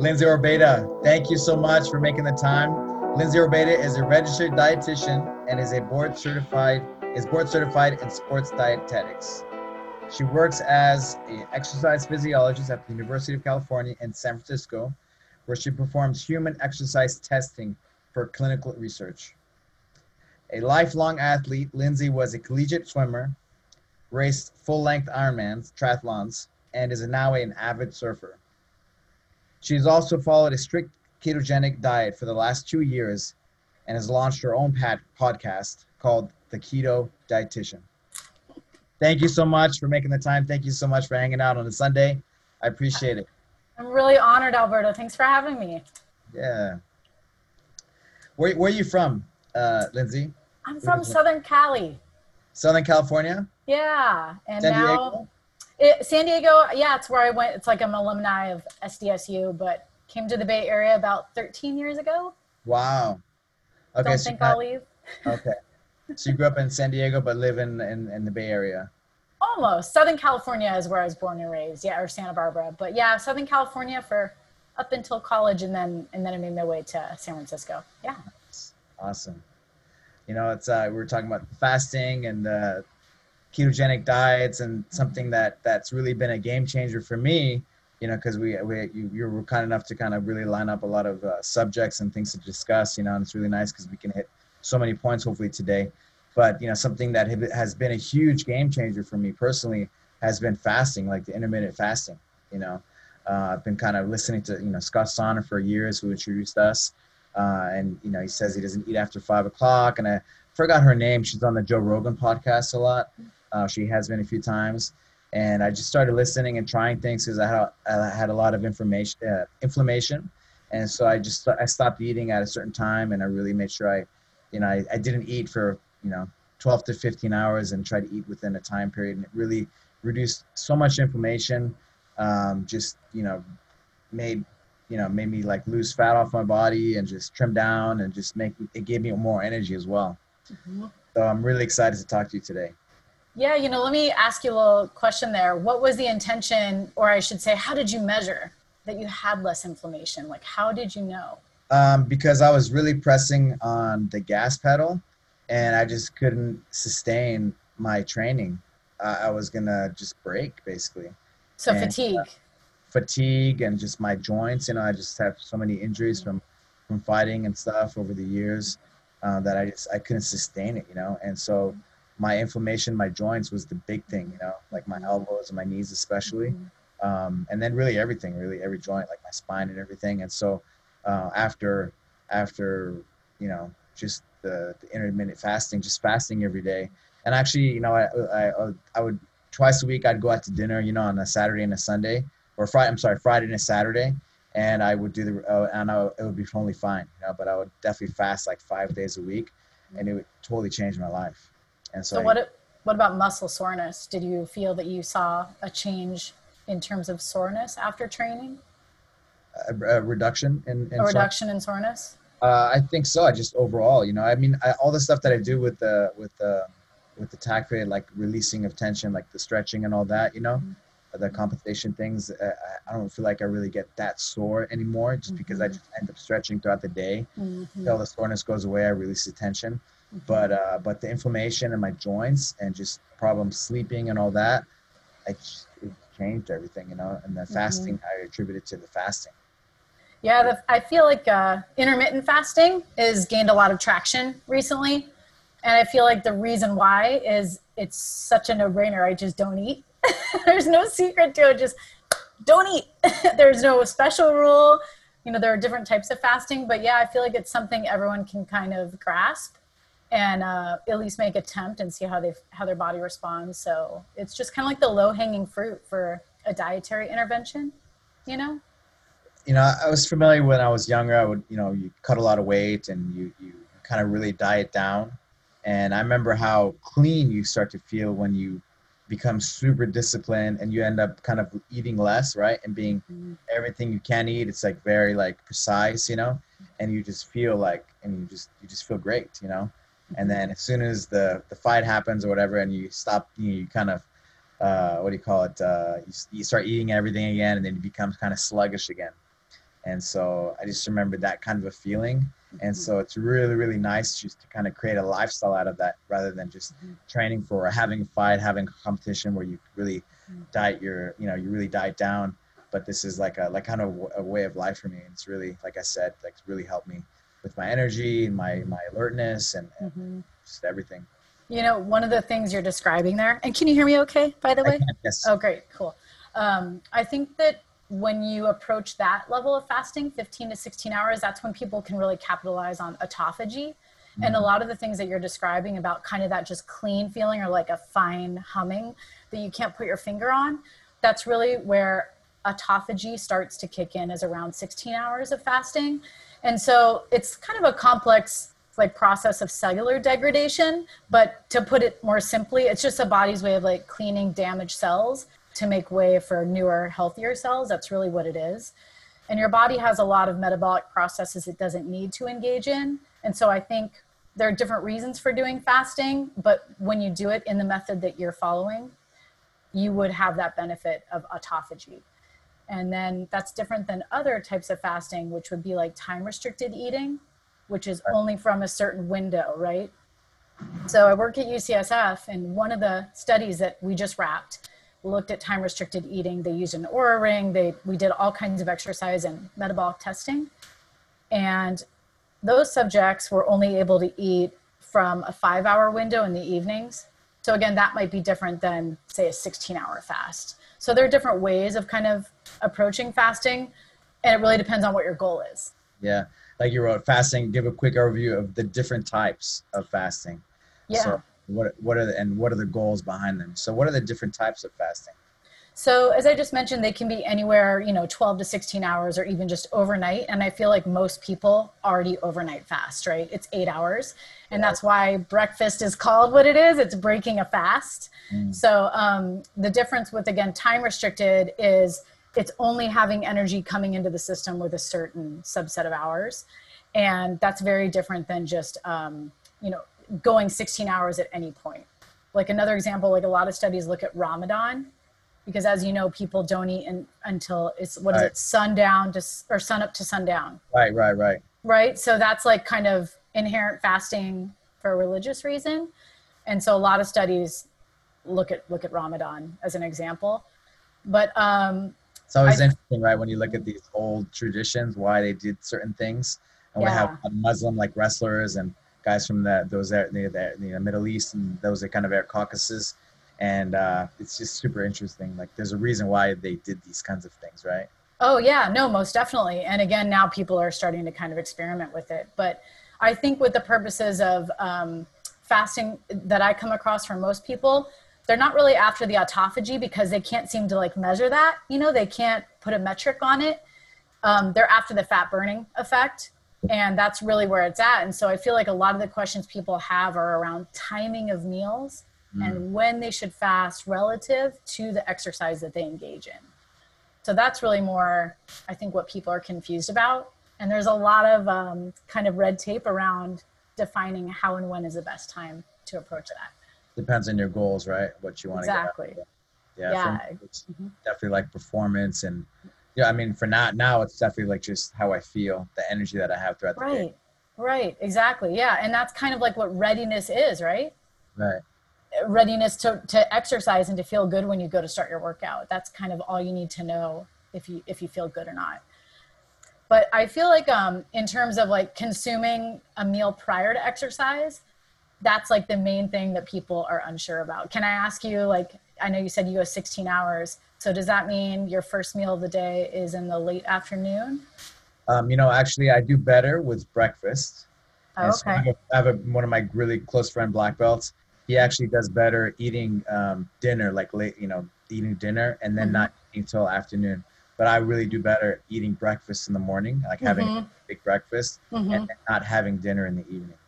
Lindsay Orbeta, thank you so much for making the time. Lindsay Orbeta is a registered dietitian and is a board certified is board certified in sports dietetics. She works as an exercise physiologist at the University of California in San Francisco, where she performs human exercise testing for clinical research. A lifelong athlete, Lindsay was a collegiate swimmer, raced full-length Ironmans, triathlons, and is now an avid surfer. She has also followed a strict ketogenic diet for the last two years and has launched her own pad- podcast called The Keto Dietitian. Thank you so much for making the time. Thank you so much for hanging out on a Sunday. I appreciate it. I'm really honored, Alberto. Thanks for having me. Yeah. Where, where are you from, uh, Lindsay? I'm from Southern Cali. Southern California? Yeah. And now? It, San Diego, yeah, it's where I went. It's like I'm an alumni of SDSU, but came to the Bay Area about 13 years ago. Wow. Okay. Don't so think you I'll leave. Okay. So you grew up in San Diego, but live in, in, in the Bay Area. Almost. Southern California is where I was born and raised. Yeah, or Santa Barbara. But yeah, Southern California for up until college and then and then I made my way to San Francisco. Yeah. Awesome. You know, it's uh, we were talking about fasting and uh, ketogenic diets, and something that that's really been a game changer for me. You know, because we we you, you were kind enough to kind of really line up a lot of uh, subjects and things to discuss. You know, and it's really nice because we can hit so many points hopefully today. But you know, something that has been a huge game changer for me personally has been fasting, like the intermittent fasting. You know, uh, I've been kind of listening to you know Scott Sonnon for years, who introduced us, uh, and you know he says he doesn't eat after five o'clock. And I forgot her name. She's on the Joe Rogan podcast a lot. Uh, she has been a few times, and I just started listening and trying things because I had I had a lot of information uh, inflammation, and so I just I stopped eating at a certain time, and I really made sure I, you know, I, I didn't eat for you know 12 to 15 hours and try to eat within a time period, and it really reduced so much inflammation. Um, just you know, made you know made me like lose fat off my body and just trim down and just make it gave me more energy as well. So I'm really excited to talk to you today. Yeah, you know, let me ask you a little question there. What was the intention, or I should say, how did you measure that you had less inflammation? Like, how did you know? um, because I was really pressing on the gas pedal, and I just couldn't sustain my training. Uh, I was gonna just break basically. So, And, uh, fatigue. Fatigue and just my joints. You know, I just have so many injuries from from fighting and stuff over the years uh, that I just I couldn't sustain it. You know, and so my inflammation, my joints was the big thing. You know, like my elbows and my knees especially um, and then really everything, really every joint, like my spine and everything. And so uh, after after you know just the, the intermittent fasting, just fasting every day, and actually you know I, I I would twice a week I'd go out to dinner, you know, on a Saturday and a Sunday, or Friday. I'm sorry, Friday and a Saturday. And I would do the, uh, and I, it would be totally fine, you know. But I would definitely fast like five days a week, and it would totally change my life. And so, So, I- what, what about muscle soreness? Did you feel that you saw a change in terms of soreness after training? a, a reduction in, in A reduction in soreness? Uh, I think so. I just overall, you know, I mean, I, all the stuff that I do with the with the with the tack period, like releasing of tension, like the stretching and all that, you know, the compensation things. Uh, I- don't feel like I really get that sore anymore, just because I just end up stretching throughout the day Mhm. until the soreness goes away. I release the tension, But uh, but the inflammation in my joints and just problems sleeping and all that, I just, it changed everything, you know. And the fasting, I attribute it to the fasting. Yeah, the, I feel like uh, intermittent fasting has gained a lot of traction recently. And I feel like the reason why is it's such a no brainer. I just don't eat. There's no secret to it. Just don't eat. There's no special rule. You know, there are different types of fasting. But yeah, I feel like it's something everyone can kind of grasp and uh, at least make attempt and see how they how their body responds. So it's just kind of like the low hanging fruit for a dietary intervention. You know? you know, I was familiar when I was younger. I would, you know, you cut a lot of weight and you you kind of really diet down. And I remember how clean you start to feel when you become super disciplined and you end up kind of eating less, right? And being everything you can eat. It's like very like precise, you know, and you just feel like, and you just you just feel great, you know. And then as soon as the the fight happens or whatever, and you stop, you, you kind of uh, what do you call it? Uh, you, you start eating everything again, and then you become kind of sluggish again. and so I just remember that kind of a feeling. And so it's really, really nice just to kind of create a lifestyle out of that rather than just Mhm. training for having a fight, having a competition where you really Mhm. diet your, you know, you really diet down. But this is like a like kind of a way of life for me. And it's really, like I said, like really helped me with my energy and my my alertness and, and Mhm. just everything. You know, one of the things you're describing there, and can you hear me okay, by the way? Yes. Oh, great, cool. Um, I think that when you approach that level of fasting, 15 to 16 hours, that's when people can really capitalize on autophagy. And a Mhm. lot of the things that you're describing about kind of that just clean feeling or like a fine humming that you can't put your finger on, that's really where autophagy starts to kick in is around 16 hours of fasting. And so it's kind of a complex like process of cellular degradation, but to put it more simply, it's just a body's way of like cleaning damaged cells to make way for newer, healthier cells. That's really what it is. And your body has a lot of metabolic processes it doesn't need to engage in. And so I think there are different reasons for doing fasting, but when you do it in the method that you're following, you would have that benefit of autophagy. And then that's different than other types of fasting, which would be like time restricted eating, which is only from a certain window, right? So I work at UCSF, and one of the studies that we just wrapped looked at time restricted eating. They used an Oura ring. They we did all kinds of exercise and metabolic testing, and those subjects were only able to eat from a five hour window in the evenings. So again, that might be different than say a 16 hour fast. So there are different ways of kind of approaching fasting, and it really depends on what your goal is. Yeah. Like you wrote, fasting. Give a quick overview of the different types of fasting. Yeah. So what what are the, and what are the goals behind them? So what are the different types of fasting? So as I just mentioned, they can be anywhere, you know, 12 to 16 hours or even just overnight. And I feel like most people already overnight fast, right? It's eight hours. And that's why breakfast is called what it is. It's breaking a fast. Mm. So um, the difference with, again, time restricted is it's only having energy coming into the system with a certain subset of hours. And that's very different than just, um, you know, going 16 hours at any point. Like another example, like a lot of studies look at Ramadan because as you know, people don't eat in, until it's what is Right. it, sundown to or sun up to sundown, Right, right, right. right? So that's like kind of inherent fasting for a religious reason, and so a lot of studies look at look at Ramadan as an example. But um, It's always I- interesting, right, when you look at these old traditions, why they did certain things, and we have Muslim like wrestlers and guys from the those there the, the, the Middle East and those that kind of air Caucasus, and uh, it's just super interesting. Like, there's a reason why they did these kinds of things, right? Oh yeah, no, most definitely. And again, now people are starting to kind of experiment with it. But I think with the purposes of um, fasting that I come across from most people, they're not really after the autophagy because they can't seem to like measure that. You know, they can't put a metric on it. Um, they're after the fat burning effect. And that's really where it's at. And so I feel like a lot of the questions people have are around timing of meals Mm. and when they should fast relative to the exercise that they engage in. So that's really more, I think, what people are confused about. And there's a lot of um, kind of red tape around defining how and when is the best time to approach that. Depends on your goals, right? What you want to Exactly. get. it. Yeah. Yeah. Me, it's Mhm. definitely like performance and yeah. I mean, for now, now it's definitely like just how I feel, the energy that I have throughout the day. Right. Right. Exactly. Yeah. And that's kind of like what readiness is, right? Right. Readiness to, to exercise and to feel good when you go to start your workout. That's kind of all you need to know if you if you feel good or not. But I feel like um, in terms of like consuming a meal prior to exercise, that's like the main thing that people are unsure about. Can I ask you, like, I know you said you go 16 hours. So does that mean your first meal of the day is in the late afternoon? Um, you know, actually, I do better with breakfast. Oh, And so I have, a, I have a, one of my really close friend black belts. He actually does better eating um, dinner, like late, you know, eating dinner and then Mhm. not eating till afternoon. But I really do better eating breakfast in the morning, like having Mhm. a big breakfast, Mhm. and then not having dinner in the evening.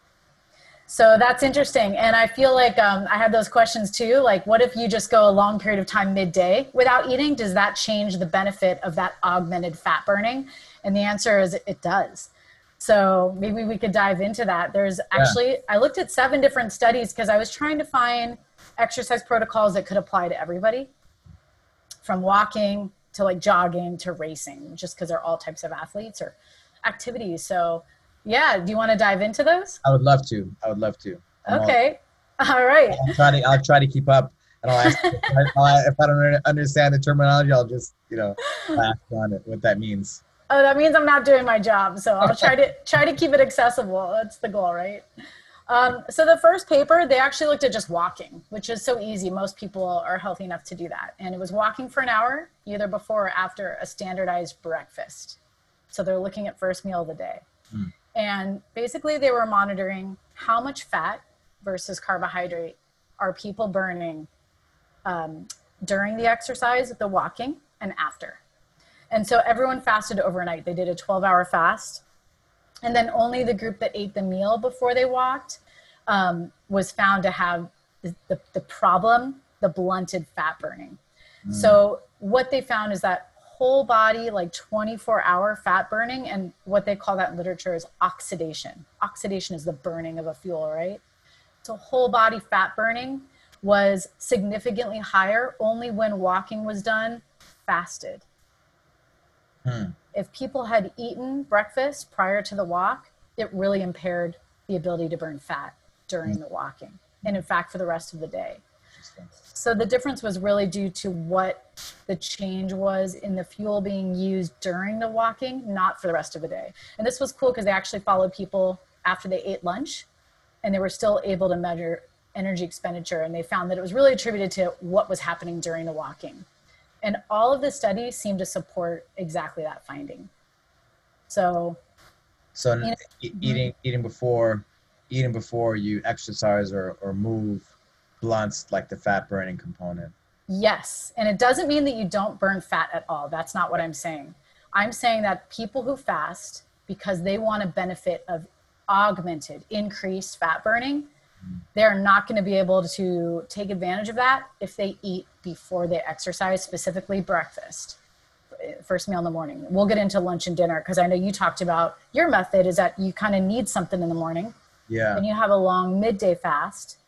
So that's interesting. And I feel like um, I had those questions too. Like, what if you just go a long period of time midday without eating? Does that change the benefit of that augmented fat burning? And the answer is it does. So maybe we could dive into that. There's actually, I looked at seven different studies because I was trying to find exercise protocols that could apply to everybody from walking to like jogging to racing, just because they're all types of athletes or activities. So, yeah, do you want to dive into those? I would love to. I would love to. I'm okay. All, all right. I'll try to. I'll try to keep up. And I'll ask I'll, if I don't understand the terminology. I'll just you know ask on it what that means. Oh, that means I'm not doing my job. So I'll try to try to keep it accessible. That's the goal, right? Um, so the first paper, they actually looked at just walking, which is so easy. Most people are healthy enough to do that. And it was walking for an hour, either before or after a standardized breakfast. So they're looking at first meal of the day. Mm. And basically they were monitoring how much fat versus carbohydrate are people burning um, during the exercise, the walking, and after. And so everyone fasted overnight. They did a 12 hour fast and then only the group that ate the meal before they walked um, was found to have the, the, problem, the blunted fat burning. Mm. So what they found is that whole body, like 24 hour fat burning, and what they call that in literature is oxidation. Oxidation is the burning of a fuel, right? So whole body fat burning was significantly higher only when walking was done fasted. Hmm if people had eaten breakfast prior to the walk, it really impaired the ability to burn fat during the walking. And in fact, for the rest of the day. So the difference was really due to what the change was in the fuel being used during the walking, not for the rest of the day. And this was cool because they actually followed people after they ate lunch and they were still able to measure energy expenditure. And they found that it was really attributed to what was happening during the walking. And all of the studies seem to support exactly that finding. So, so you know, eating eating before eating before you exercise or, or move blunts like the fat burning component. Yes, and it doesn't mean that you don't burn fat at all. That's not what I'm saying. I'm saying that people who fast because they want to benefit of augmented, increased fat burning, mm-hmm. they're not going to be able to take advantage of that if they eat before they exercise, specifically breakfast, eh, first meal in the morning. We'll get into lunch and dinner because I know you talked about your method is that you kind of need something in the morning. Yeah. And you have a long midday fast,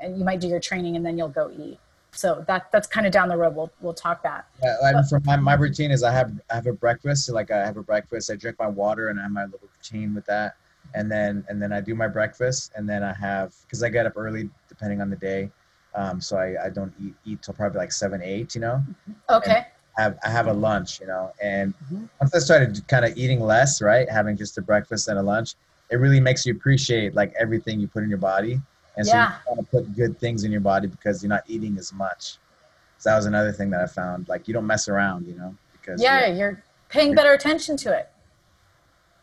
and you might do your training and then you'll go eat. So that that's kind of down the road. We'll we'll talk that. Yeah, but, for my, my routine is I have I have a breakfast. So like I have a breakfast. I drink my water and I have my little routine with that and then and then I do my breakfast, and then I have because I get up early depending on the day, um, so I, I don't eat eat till probably like seven eight, you know. Okay. I have I have a lunch, you know, and mm-hmm. once I started kind of eating less, right, having just a breakfast and a lunch, it really makes you appreciate like everything you put in your body, and so yeah. you want to put good things in your body because you're not eating as much. So that was another thing that I found. Like you don't mess around, you know, because yeah, you're, you're paying better attention to it.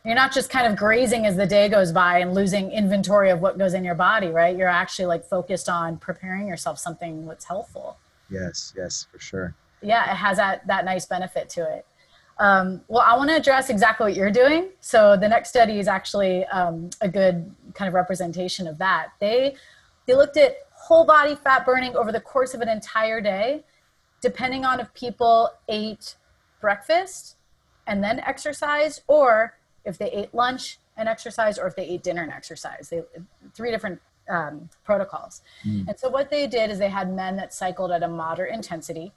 You're not just kind of grazing as the day goes by and losing inventory of what goes in your body, right? You're actually like focused on preparing yourself something that's helpful. Yes, yes, for sure. Yeah, it has that that nice benefit to it. Um, well, I want to address exactly what you're doing. So the next study is actually um, a good kind of representation of that. They they looked at whole body fat burning over the course of an entire day, depending on if people ate breakfast and then exercised, or if they ate lunch and exercise or if they ate dinner and exercise. They three different um, protocols. Mm. And so what they did is they had men that cycled at a moderate intensity,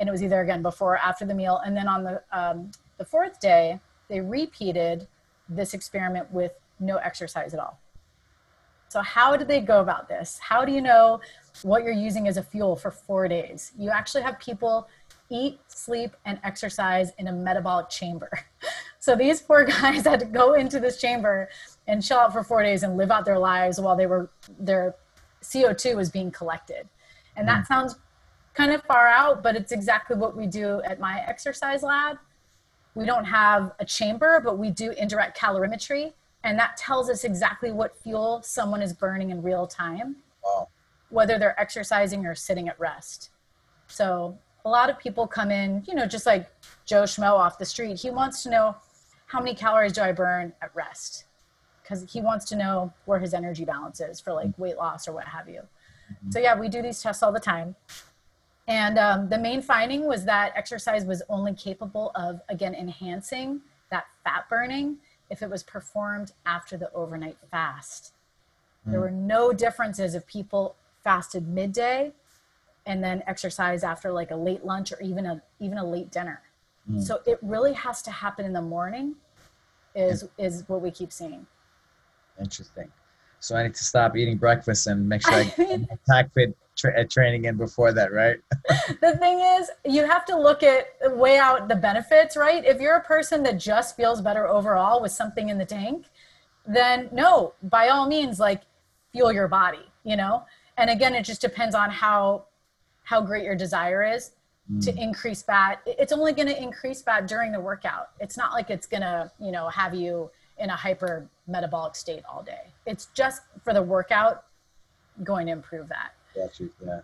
and it was either again before or after the meal. And then on the um, the fourth day, they repeated this experiment with no exercise at all. So how did they go about this? How do you know what you're using as a fuel for four days? You actually have people eat, sleep, and exercise in a metabolic chamber. So these poor guys had to go into this chamber and chill out for four days and live out their lives while they were their CO2 was being collected. And that mm. sounds kind of far out, but it's exactly what we do at my exercise lab. We don't have a chamber, but we do indirect calorimetry, and that tells us exactly what fuel someone is burning in real time, wow. whether they're exercising or sitting at rest. So a lot of people come in, you know, just like Joe Schmo off the street. He wants to know how many calories do I burn at rest? Because he wants to know where his energy balance is for like weight loss or what have you. Mm-hmm. So yeah, we do these tests all the time. And um, the main finding was that exercise was only capable of, again, enhancing that fat burning if it was performed after the overnight fast. Mm. There were no differences if people fasted midday and then exercise after like a late lunch or even a even a late dinner. Mm. So it really has to happen in the morning is is what we keep seeing. Interesting. So I need to stop eating breakfast and make sure I get a TACFit tra- training in before that, right? the thing is, you have to look at weigh out the benefits, right? If you're a person that just feels better overall with something in the tank, then no, by all means, like fuel your body, you know. And again, it just depends on how how great your desire is mm. to increase fat. It's only going to increase fat during the workout. It's not like it's going to, you know, have you in a hyper metabolic state all day. It's just for the workout going to improve that. Got you. Yeah.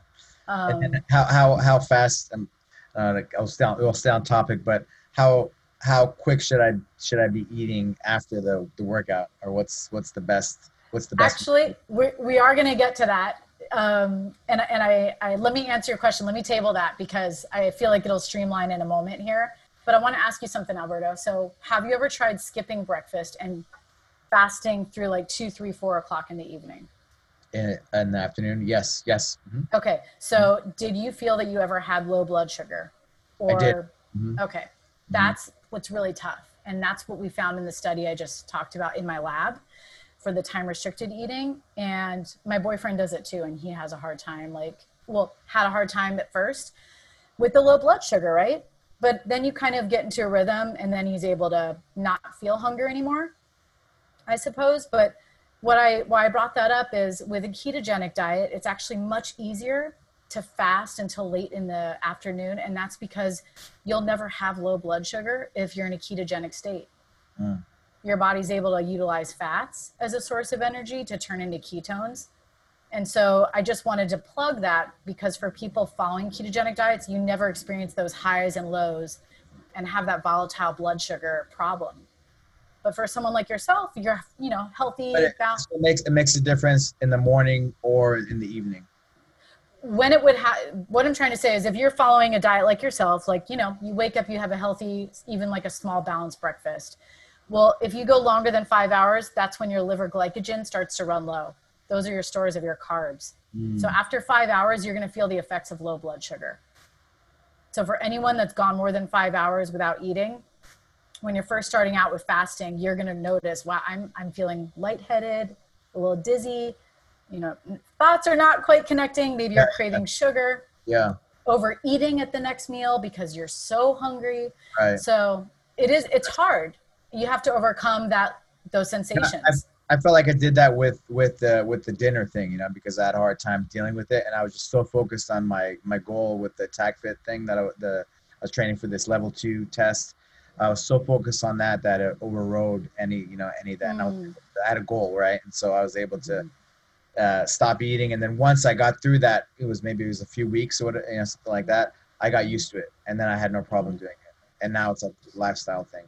Um, and how how how fast? Um, uh, I'll stay on, we'll stay on topic, but how how quick should I should I be eating after the the workout, or what's what's the best? What's the best? Actually, we we are going to get to that. Um, and and I, I let me answer your question. Let me table that because I feel like it'll streamline in a moment here. But I want to ask you something, Alberto. So, have you ever tried skipping breakfast and fasting through like two, three, four o'clock in the evening? In, in the afternoon, yes, yes. Mm-hmm. Okay. So, mm-hmm. did you feel that you ever had low blood sugar? Or, I did. Mm-hmm. Okay, that's what's really tough, and that's what we found in the study I just talked about in my lab for the time restricted eating. And my boyfriend does it too, and he has a hard time. Like, well, had a hard time at first with the low blood sugar, right? but then you kind of get into a rhythm and then he's able to not feel hunger anymore i suppose but what i why i brought that up is with a ketogenic diet it's actually much easier to fast until late in the afternoon and that's because you'll never have low blood sugar if you're in a ketogenic state mm. your body's able to utilize fats as a source of energy to turn into ketones and so I just wanted to plug that because for people following ketogenic diets, you never experience those highs and lows and have that volatile blood sugar problem. But for someone like yourself, you're you know healthy. But it, so it makes it makes a difference in the morning or in the evening. When it would have, what I'm trying to say is, if you're following a diet like yourself, like you know, you wake up, you have a healthy, even like a small balanced breakfast. Well, if you go longer than five hours, that's when your liver glycogen starts to run low those are your stores of your carbs. Mm. So after five hours, you're going to feel the effects of low blood sugar. So for anyone that's gone more than five hours without eating, when you're first starting out with fasting, you're going to notice, wow, I'm, I'm feeling lightheaded, a little dizzy. You know, thoughts are not quite connecting. Maybe you're craving sugar. Yeah. Overeating at the next meal because you're so hungry. Right. So it is, it's hard. You have to overcome that, those sensations. I felt like I did that with with the with the dinner thing, you know, because I had a hard time dealing with it, and I was just so focused on my my goal with the TACFit thing that I, the I was training for this level two test. I was so focused on that that it overrode any you know any of that. Mm. And I, was. I, had a goal, right, and so I was able to mm. uh, stop eating. And then once I got through that, it was maybe it was a few weeks or what you know, something like that. I got used to it, and then I had no problem doing it. And now it's a lifestyle thing.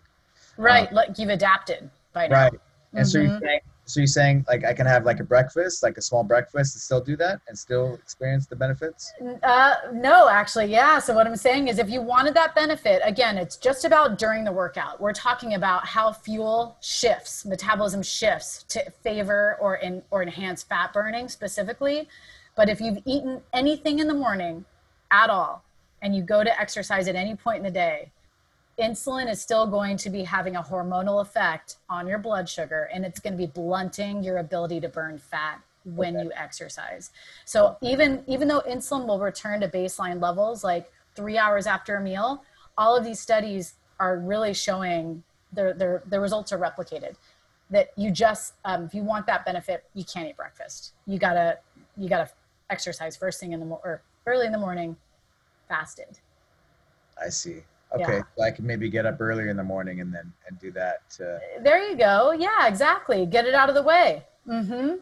Right, um, like you've adapted by now. Right, and mm-hmm. so you're mm-hmm. saying so you're saying like I can have like a breakfast, like a small breakfast, and still do that and still experience the benefits? Uh, no, actually, yeah. So what I'm saying is, if you wanted that benefit, again, it's just about during the workout. We're talking about how fuel shifts, metabolism shifts to favor or in or enhance fat burning specifically. But if you've eaten anything in the morning at all, and you go to exercise at any point in the day, insulin is still going to be having a hormonal effect on your blood sugar and it's going to be blunting your ability to burn fat when okay. you exercise. So even even though insulin will return to baseline levels like three hours after a meal all of these studies are really showing their their, their results are replicated. That you just um, if you want that benefit you can't eat breakfast. You gotta you gotta exercise first thing in the mo- or early in the morning fasted. I see Okay, yeah. so I can maybe get up earlier in the morning and then and do that. Uh, there you go. Yeah, exactly. Get it out of the way. Mm-hmm.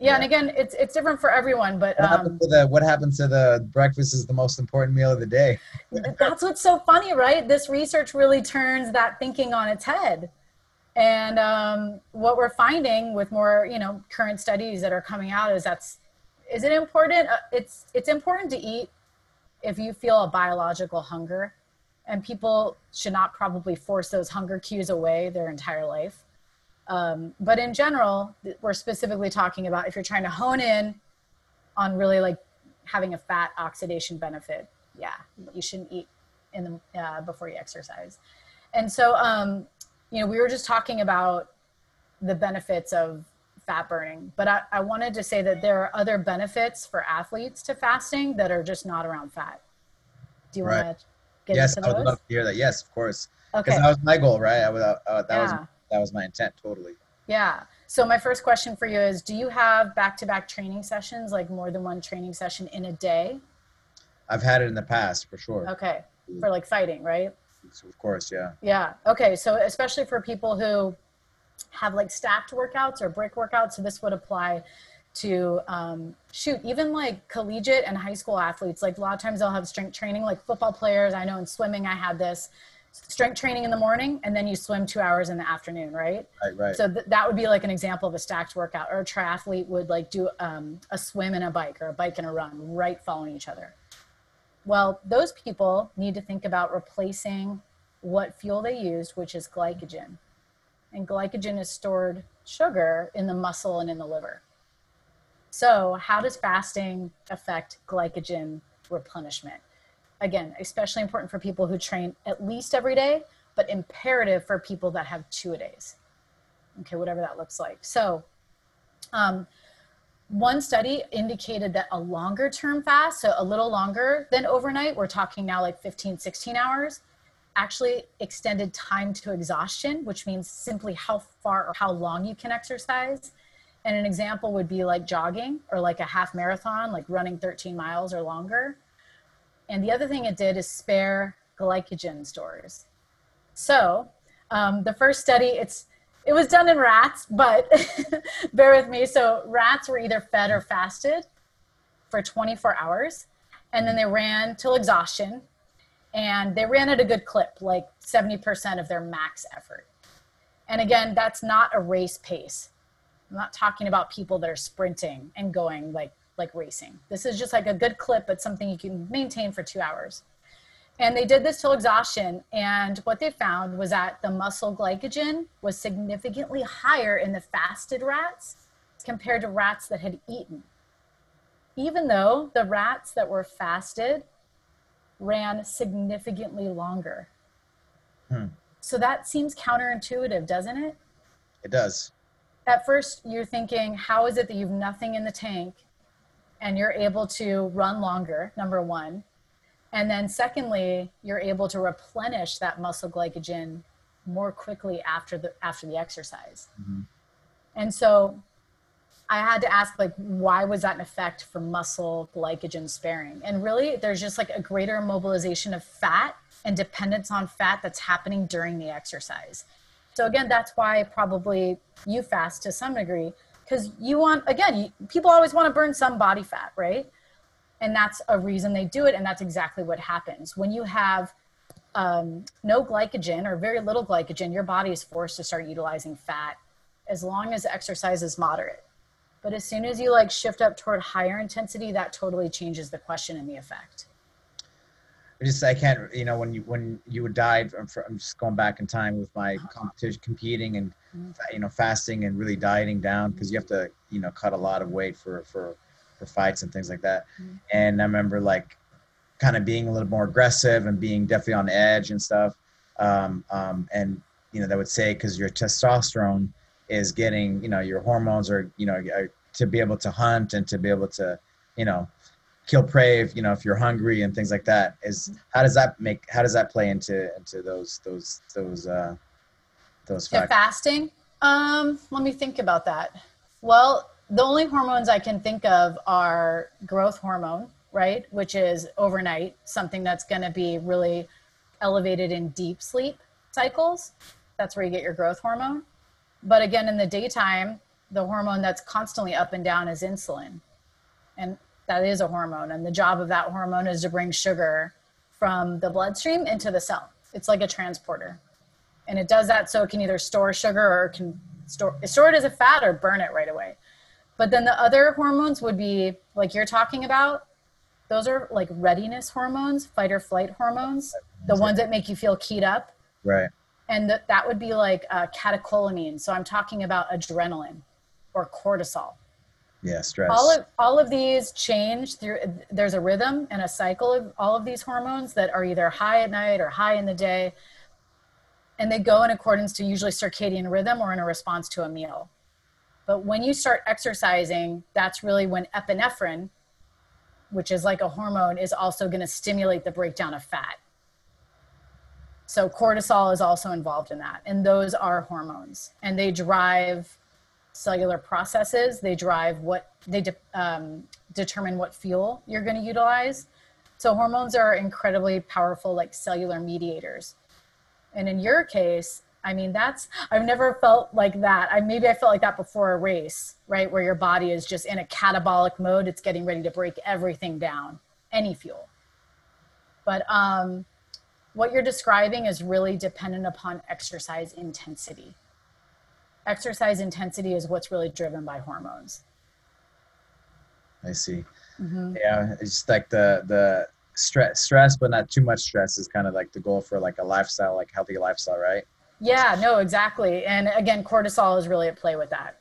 Yeah, yeah, and again, it's it's different for everyone, but what, um, happened to the, what happens to the breakfast is the most important meal of the day. that's what's so funny, right? This research really turns that thinking on its head. And um, what we're finding with more, you know, current studies that are coming out is that's is it important? Uh, it's it's important to eat if you feel a biological hunger and people should not probably force those hunger cues away their entire life. Um, but in general, we're specifically talking about if you're trying to hone in on really like having a fat oxidation benefit, yeah, you shouldn't eat in the uh, before you exercise. And so, um, you know, we were just talking about the benefits of fat burning, but I, I wanted to say that there are other benefits for athletes to fasting that are just not around fat. Do you Right. want to yes, I those? would love to hear that. Yes, of course. Because okay. that was my goal, right? I was, uh, that was that was my intent, totally. Yeah. So my first question for you is do you have back-to-back training sessions like more than one training session in a day? I've had it in the past for sure. Okay. For like fighting, right? So of course, yeah. Yeah. Okay. So especially for people who have like stacked workouts or break workouts, so this would apply to um, shoot even like collegiate and high school athletes. Like a lot of times they'll have strength training, like football players. I know in swimming I had this strength training in the morning and then you swim two hours in the afternoon, right? Right, right. So th- that would be like an example of a stacked workout. Or a triathlete would like do um, a swim and a bike, or a bike and a run, right following each other. Well, those people need to think about replacing what fuel they used, which is glycogen. And glycogen is stored sugar in the muscle and in the liver. So, how does fasting affect glycogen replenishment? Again, especially important for people who train at least every day, but imperative for people that have two a days. Okay, whatever that looks like. So, um, one study indicated that a longer term fast, so a little longer than overnight, we're talking now like 15, 16 hours, actually extended time to exhaustion, which means simply how far or how long you can exercise. And an example would be like jogging or like a half marathon, like running 13 miles or longer. And the other thing it did is spare glycogen stores. So um, the first study, it's it was done in rats, but bear with me. So rats were either fed or fasted for 24 hours, and then they ran till exhaustion, and they ran at a good clip, like 70% of their max effort. And again, that's not a race pace. I'm not talking about people that are sprinting and going like like racing. This is just like a good clip, but something you can maintain for two hours. And they did this till exhaustion. And what they found was that the muscle glycogen was significantly higher in the fasted rats compared to rats that had eaten. Even though the rats that were fasted ran significantly longer. Hmm. So that seems counterintuitive, doesn't it? It does. At first, you're thinking, how is it that you've nothing in the tank and you're able to run longer, number one? And then, secondly, you're able to replenish that muscle glycogen more quickly after the after the exercise. Mhm. And so, I had to ask, like, why was that an effect for muscle glycogen sparing? And really, there's just like a greater mobilization of fat and dependence on fat that's happening during the exercise. So again, that's why probably you fast to some degree because you want again, you, people always want to burn some body fat, right? And that's a reason they do it, and that's exactly what happens when you have um, no glycogen or very little glycogen. Your body is forced to start utilizing fat as long as exercise is moderate. But as soon as you like shift up toward higher intensity, that totally changes the question and the effect. I just I can't you know when you when you would diet I'm, I'm just going back in time with my competition competing and Mhm. you know fasting and really dieting down because you have to you know cut a lot of weight for for for fights and things like that Mhm. and I remember like kind of being a little more aggressive and being definitely on edge and stuff um, um, and you know that would say because your testosterone is getting you know your hormones are you know are, to be able to hunt and to be able to you know kill prey if you know if you're hungry and things like that is how does that make how does that play into into those those those uh those factors fasting? Um, let me think about that. Well, the only hormones I can think of are growth hormone, right? Which is overnight, something that's going to be really elevated in deep sleep cycles. That's where you get your growth hormone. But again, in the daytime, the hormone that's constantly up and down is insulin. And that is a hormone. And the job of that hormone is to bring sugar from the bloodstream into the cell. It's like a transporter and it does that so it can either store sugar or can store store it as a fat or burn it right away. But then the other hormones would be like you're talking about. Those are like readiness hormones, fight or flight hormones, the ones that make you feel keyed up, right and th- that would be like uh, catecholamine. So I'm talking about adrenaline or cortisol. Yeah, stress. all of all of these change through there's a rhythm and a cycle of all of these hormones that are either high at night or high in the day and they go in accordance to usually circadian rhythm or in a response to a meal but when you start exercising that's really when epinephrine which is like a hormone is also going to stimulate the breakdown of fat so cortisol is also involved in that and those are hormones and they drive cellular processes. They drive what they de- um, determine what fuel you're going to utilize. So hormones are incredibly powerful, like cellular mediators. And in your case, I mean, that's I've never felt like that. I maybe I felt like that before a race, right, where your body is just in a catabolic mode. It's getting ready to break everything down, any fuel. But um, what you're describing is really dependent upon exercise intensity exercise intensity is what's really driven by hormones. I see. Mm-hmm. Yeah, it's like the the stress, stress, but not too much stress is kind of like the goal for like a lifestyle, like healthy lifestyle, right? Yeah, no, exactly. And again, cortisol is really at play with that.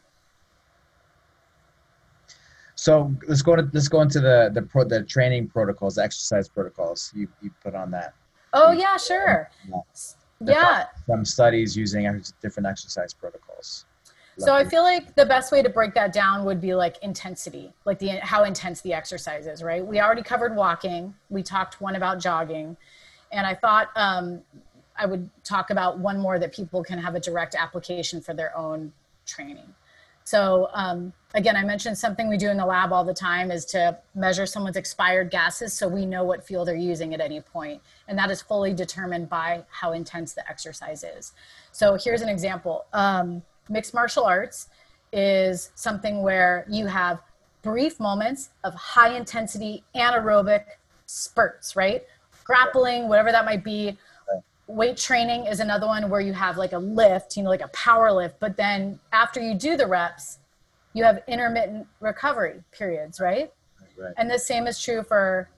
So let's go to let's go into the the pro, the training protocols, the exercise protocols you you put on that. Oh yeah, sure. Yeah yeah. from studies using different exercise protocols. So i feel like the best way to break that down would be like intensity like the how intense the exercise is right? We already covered walking. We talked one about jogging. And i thought um, i would talk about one more that people can have a direct application for their own training so um, again, I mentioned something we do in the lab all the time is to measure someone's expired gases so we know what fuel they're using at any point. And that is fully determined by how intense the exercise is. So here's an example. Um, mixed martial arts is something where you have brief moments of high intensity anaerobic spurts, right? Grappling, whatever that might be, weight training is another one where you have like a lift, you know, like a power lift, but then after you do the reps, you have intermittent recovery periods, right? right. And the same is true for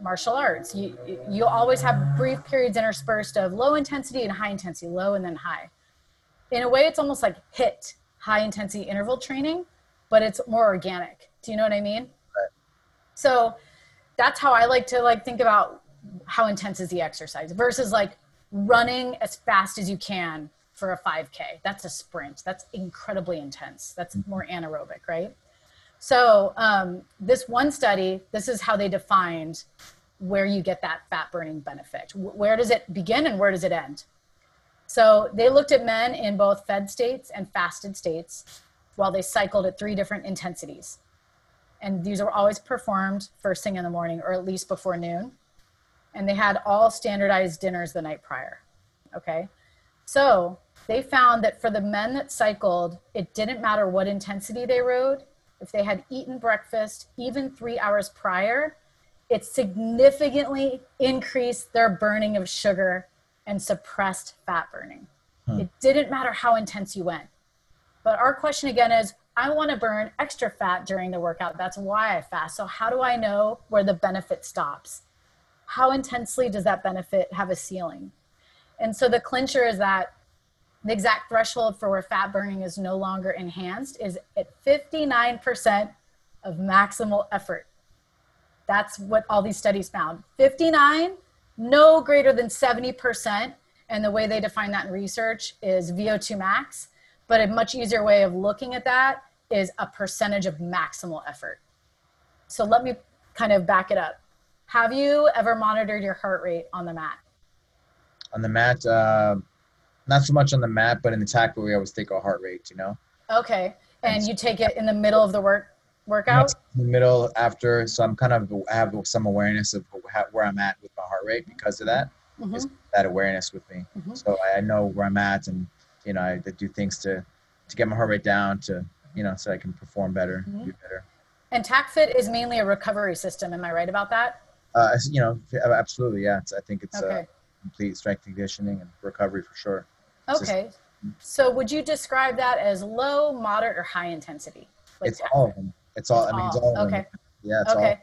martial arts. You you always have brief periods interspersed of low intensity and high intensity, low and then high. In a way, it's almost like HIIT high intensity interval training, but it's more organic. Do you know what I mean? Right. So that's how I like to like think about how intense is the exercise versus like running as fast as you can for a 5K. That's a sprint. That's incredibly intense. That's mm-hmm. more anaerobic, right? So, um, this one study, this is how they defined where you get that fat burning benefit. Where does it begin and where does it end? So, they looked at men in both fed states and fasted states while they cycled at three different intensities. And these were always performed first thing in the morning or at least before noon and they had all standardized dinners the night prior. Okay. So they found that for the men that cycled, it didn't matter what intensity they rode. If they had eaten breakfast even three hours prior, it significantly increased their burning of sugar and suppressed fat burning. Hmm. It didn't matter how intense you went. But our question again is I want to burn extra fat during the workout. That's why I fast. So, how do I know where the benefit stops? How intensely does that benefit have a ceiling? And so the clincher is that the exact threshold for where fat burning is no longer enhanced is at 59% of maximal effort. That's what all these studies found. 59, no greater than 70%. And the way they define that in research is VO2 max. But a much easier way of looking at that is a percentage of maximal effort. So let me kind of back it up. Have you ever monitored your heart rate on the mat? On the mat, uh, not so much on the mat, but in the tack we always take our heart rate, you know? Okay. And you take it in the middle of the work workout? In the middle after, so I'm kind of I have some awareness of where I'm at with my heart rate because of that. Mm-hmm. that awareness with me. Mm-hmm. So I know where I'm at, and you know I do things to to get my heart rate down to you know so I can perform better, mm-hmm. do better. And TACFit is mainly a recovery system. Am I right about that? Uh, you know, absolutely, yeah. It's, I think it's uh, okay. uh, complete strength conditioning and recovery for sure. It's okay. Just, so would you describe that as low, moderate, or high intensity? Like it's all of them. It's all. It's I mean, it's all. Okay. Yeah. okay.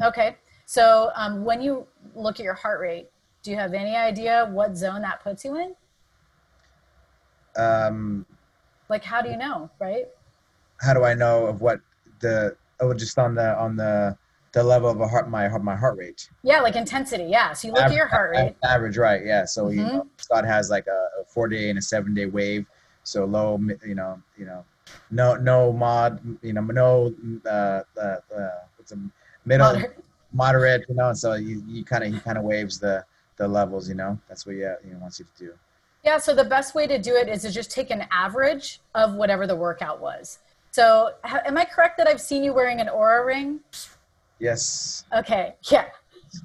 All. Okay. So um, when you look at your heart rate, do you have any idea what zone that puts you in? Um. Like, how do you know, right? How do I know of what the oh just on the on the the level of a heart my heart my heart rate. Yeah, like intensity. Yeah. So you look at your heart rate. Average, right? Yeah. So you Mhm. know, Scott has like a, a four day and a seven day wave. So low, you know, you know, no no mod, you know, no uh, uh, uh what's a middle Moderate. moderate, you know. And so you you kind of he kind of waves the the levels, you know. That's what yeah, you know wants you to do. Yeah, so the best way to do it is to just take an average of whatever the workout was. So, ha- am I correct that I've seen you wearing an aura ring? Yes, Okay, yeah.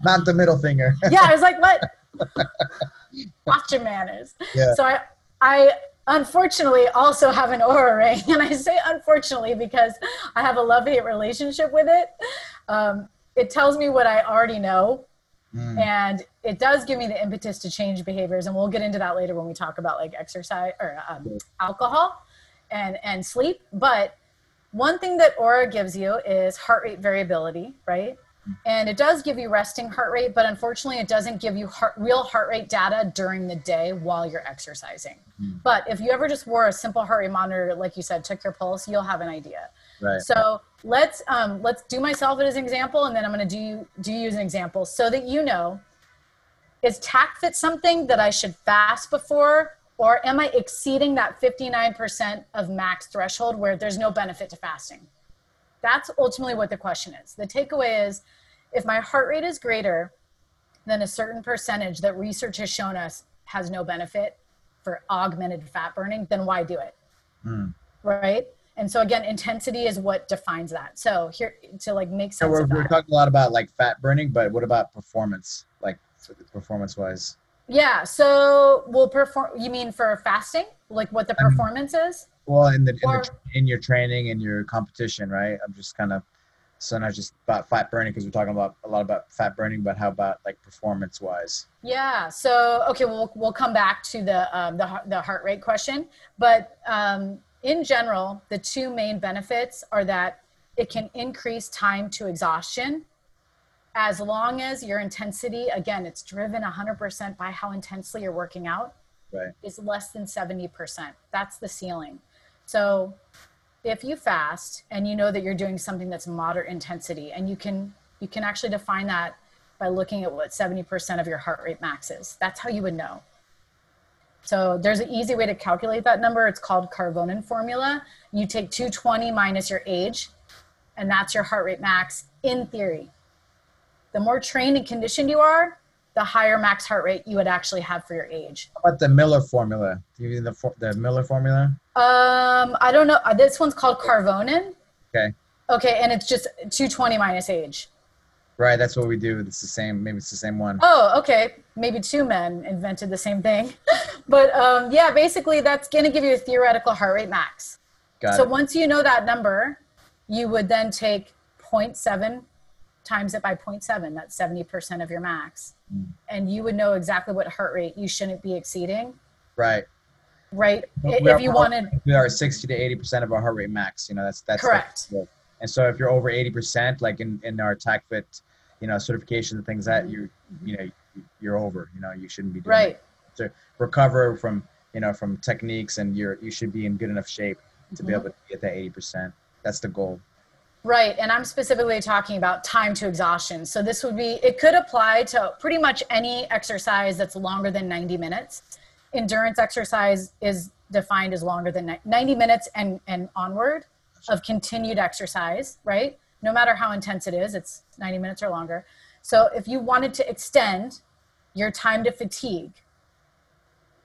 not the middle finger. Yeah, I was like, what? Watch your manners. Yeah. So, I, I unfortunately also have an Oura ring. And I say unfortunately because I have a love hate relationship with it. Um, it tells me what I already know, Mm. and it does give me the impetus to change behaviors and we'll get into that later when we talk about like exercise or um, alcohol and and sleep but one thing that Oura gives you is heart rate variability right? And it does give you resting heart rate but unfortunately it doesn't give you heart, real heart rate data during the day while you're exercising. Mm. but if you ever just wore a simple heart rate monitor like you said took your pulse you'll have an idea. Right. so let's um, let's do myself as an example, and then I'm going to do you do you as an example, so that you know is TACFit something that I should fast before, or am I exceeding that 59% of max threshold where there's no benefit to fasting? That's ultimately what the question is. The takeaway is, if my heart rate is greater than a certain percentage that research has shown us has no benefit for augmented fat burning, then why do it? Mm. right? And so again, intensity is what defines that. So here to like make So sense we're, of we're talking a lot about like fat burning, but what about performance? Like performance wise? Yeah. So we'll perform. You mean for fasting, like what the I mean- performance is? Well, in the, in, Or- the in your training and your competition, right? I'm just kind of so not just about fat burning because we're talking about a lot about fat burning, but how about like performance wise? Yeah. So okay, we'll we'll come back to the um, the heart- the heart rate question, but um, in general, the two main benefits are that it can increase time to exhaustion. As long as your intensity, again, it's driven 100% by how intensely you're working out. Right. is less than 70%. That's the ceiling. So if you fast and you know that you're doing something that's moderate intensity and you can you can actually define that by looking at what 70% of your heart rate max is. That's how you would know. So there's an easy way to calculate that number. It's called Karvonen formula. You take 220 minus your age, and that's your heart rate max in theory. The more trained and conditioned you are, the higher max heart rate you would actually have for your age. How about the Miller formula? Do you mean the for, the Miller formula? Um, I don't know. Uh, This one's called Karvonen. Okay. Okay, and it's just 220 minus age. Right, that's what we do. It's the same. Maybe it's the same one. Oh, okay. Maybe two men invented the same thing. but um, yeah, basically that's going to give you a theoretical heart rate max. Got it. so it. once you know that number, you would then take 0.7 times it by 0.7. That's 70% of your max. Mm. And you would know exactly what heart rate you shouldn't be exceeding, Right. right? If you wanted, We are 60 to 80 percent of our heart rate max. You know, that's that's Correct. that's- and so if you're over 80 percent, like in in our TACFit, you know, certification and things that you you know you're over. You know, you shouldn't be doing right. to recover from you know from techniques and you're you should be in good enough shape to be Mhm. able to get that 80% that's the goal Right, and I'm specifically talking about time to exhaustion. So this would be, it could apply to pretty much any exercise that's longer than 90 minutes. Endurance exercise is defined as longer than 90 minutes and, and onward of continued exercise, right? No matter how intense it is, it's 90 minutes or longer. So if you wanted to extend your time to fatigue,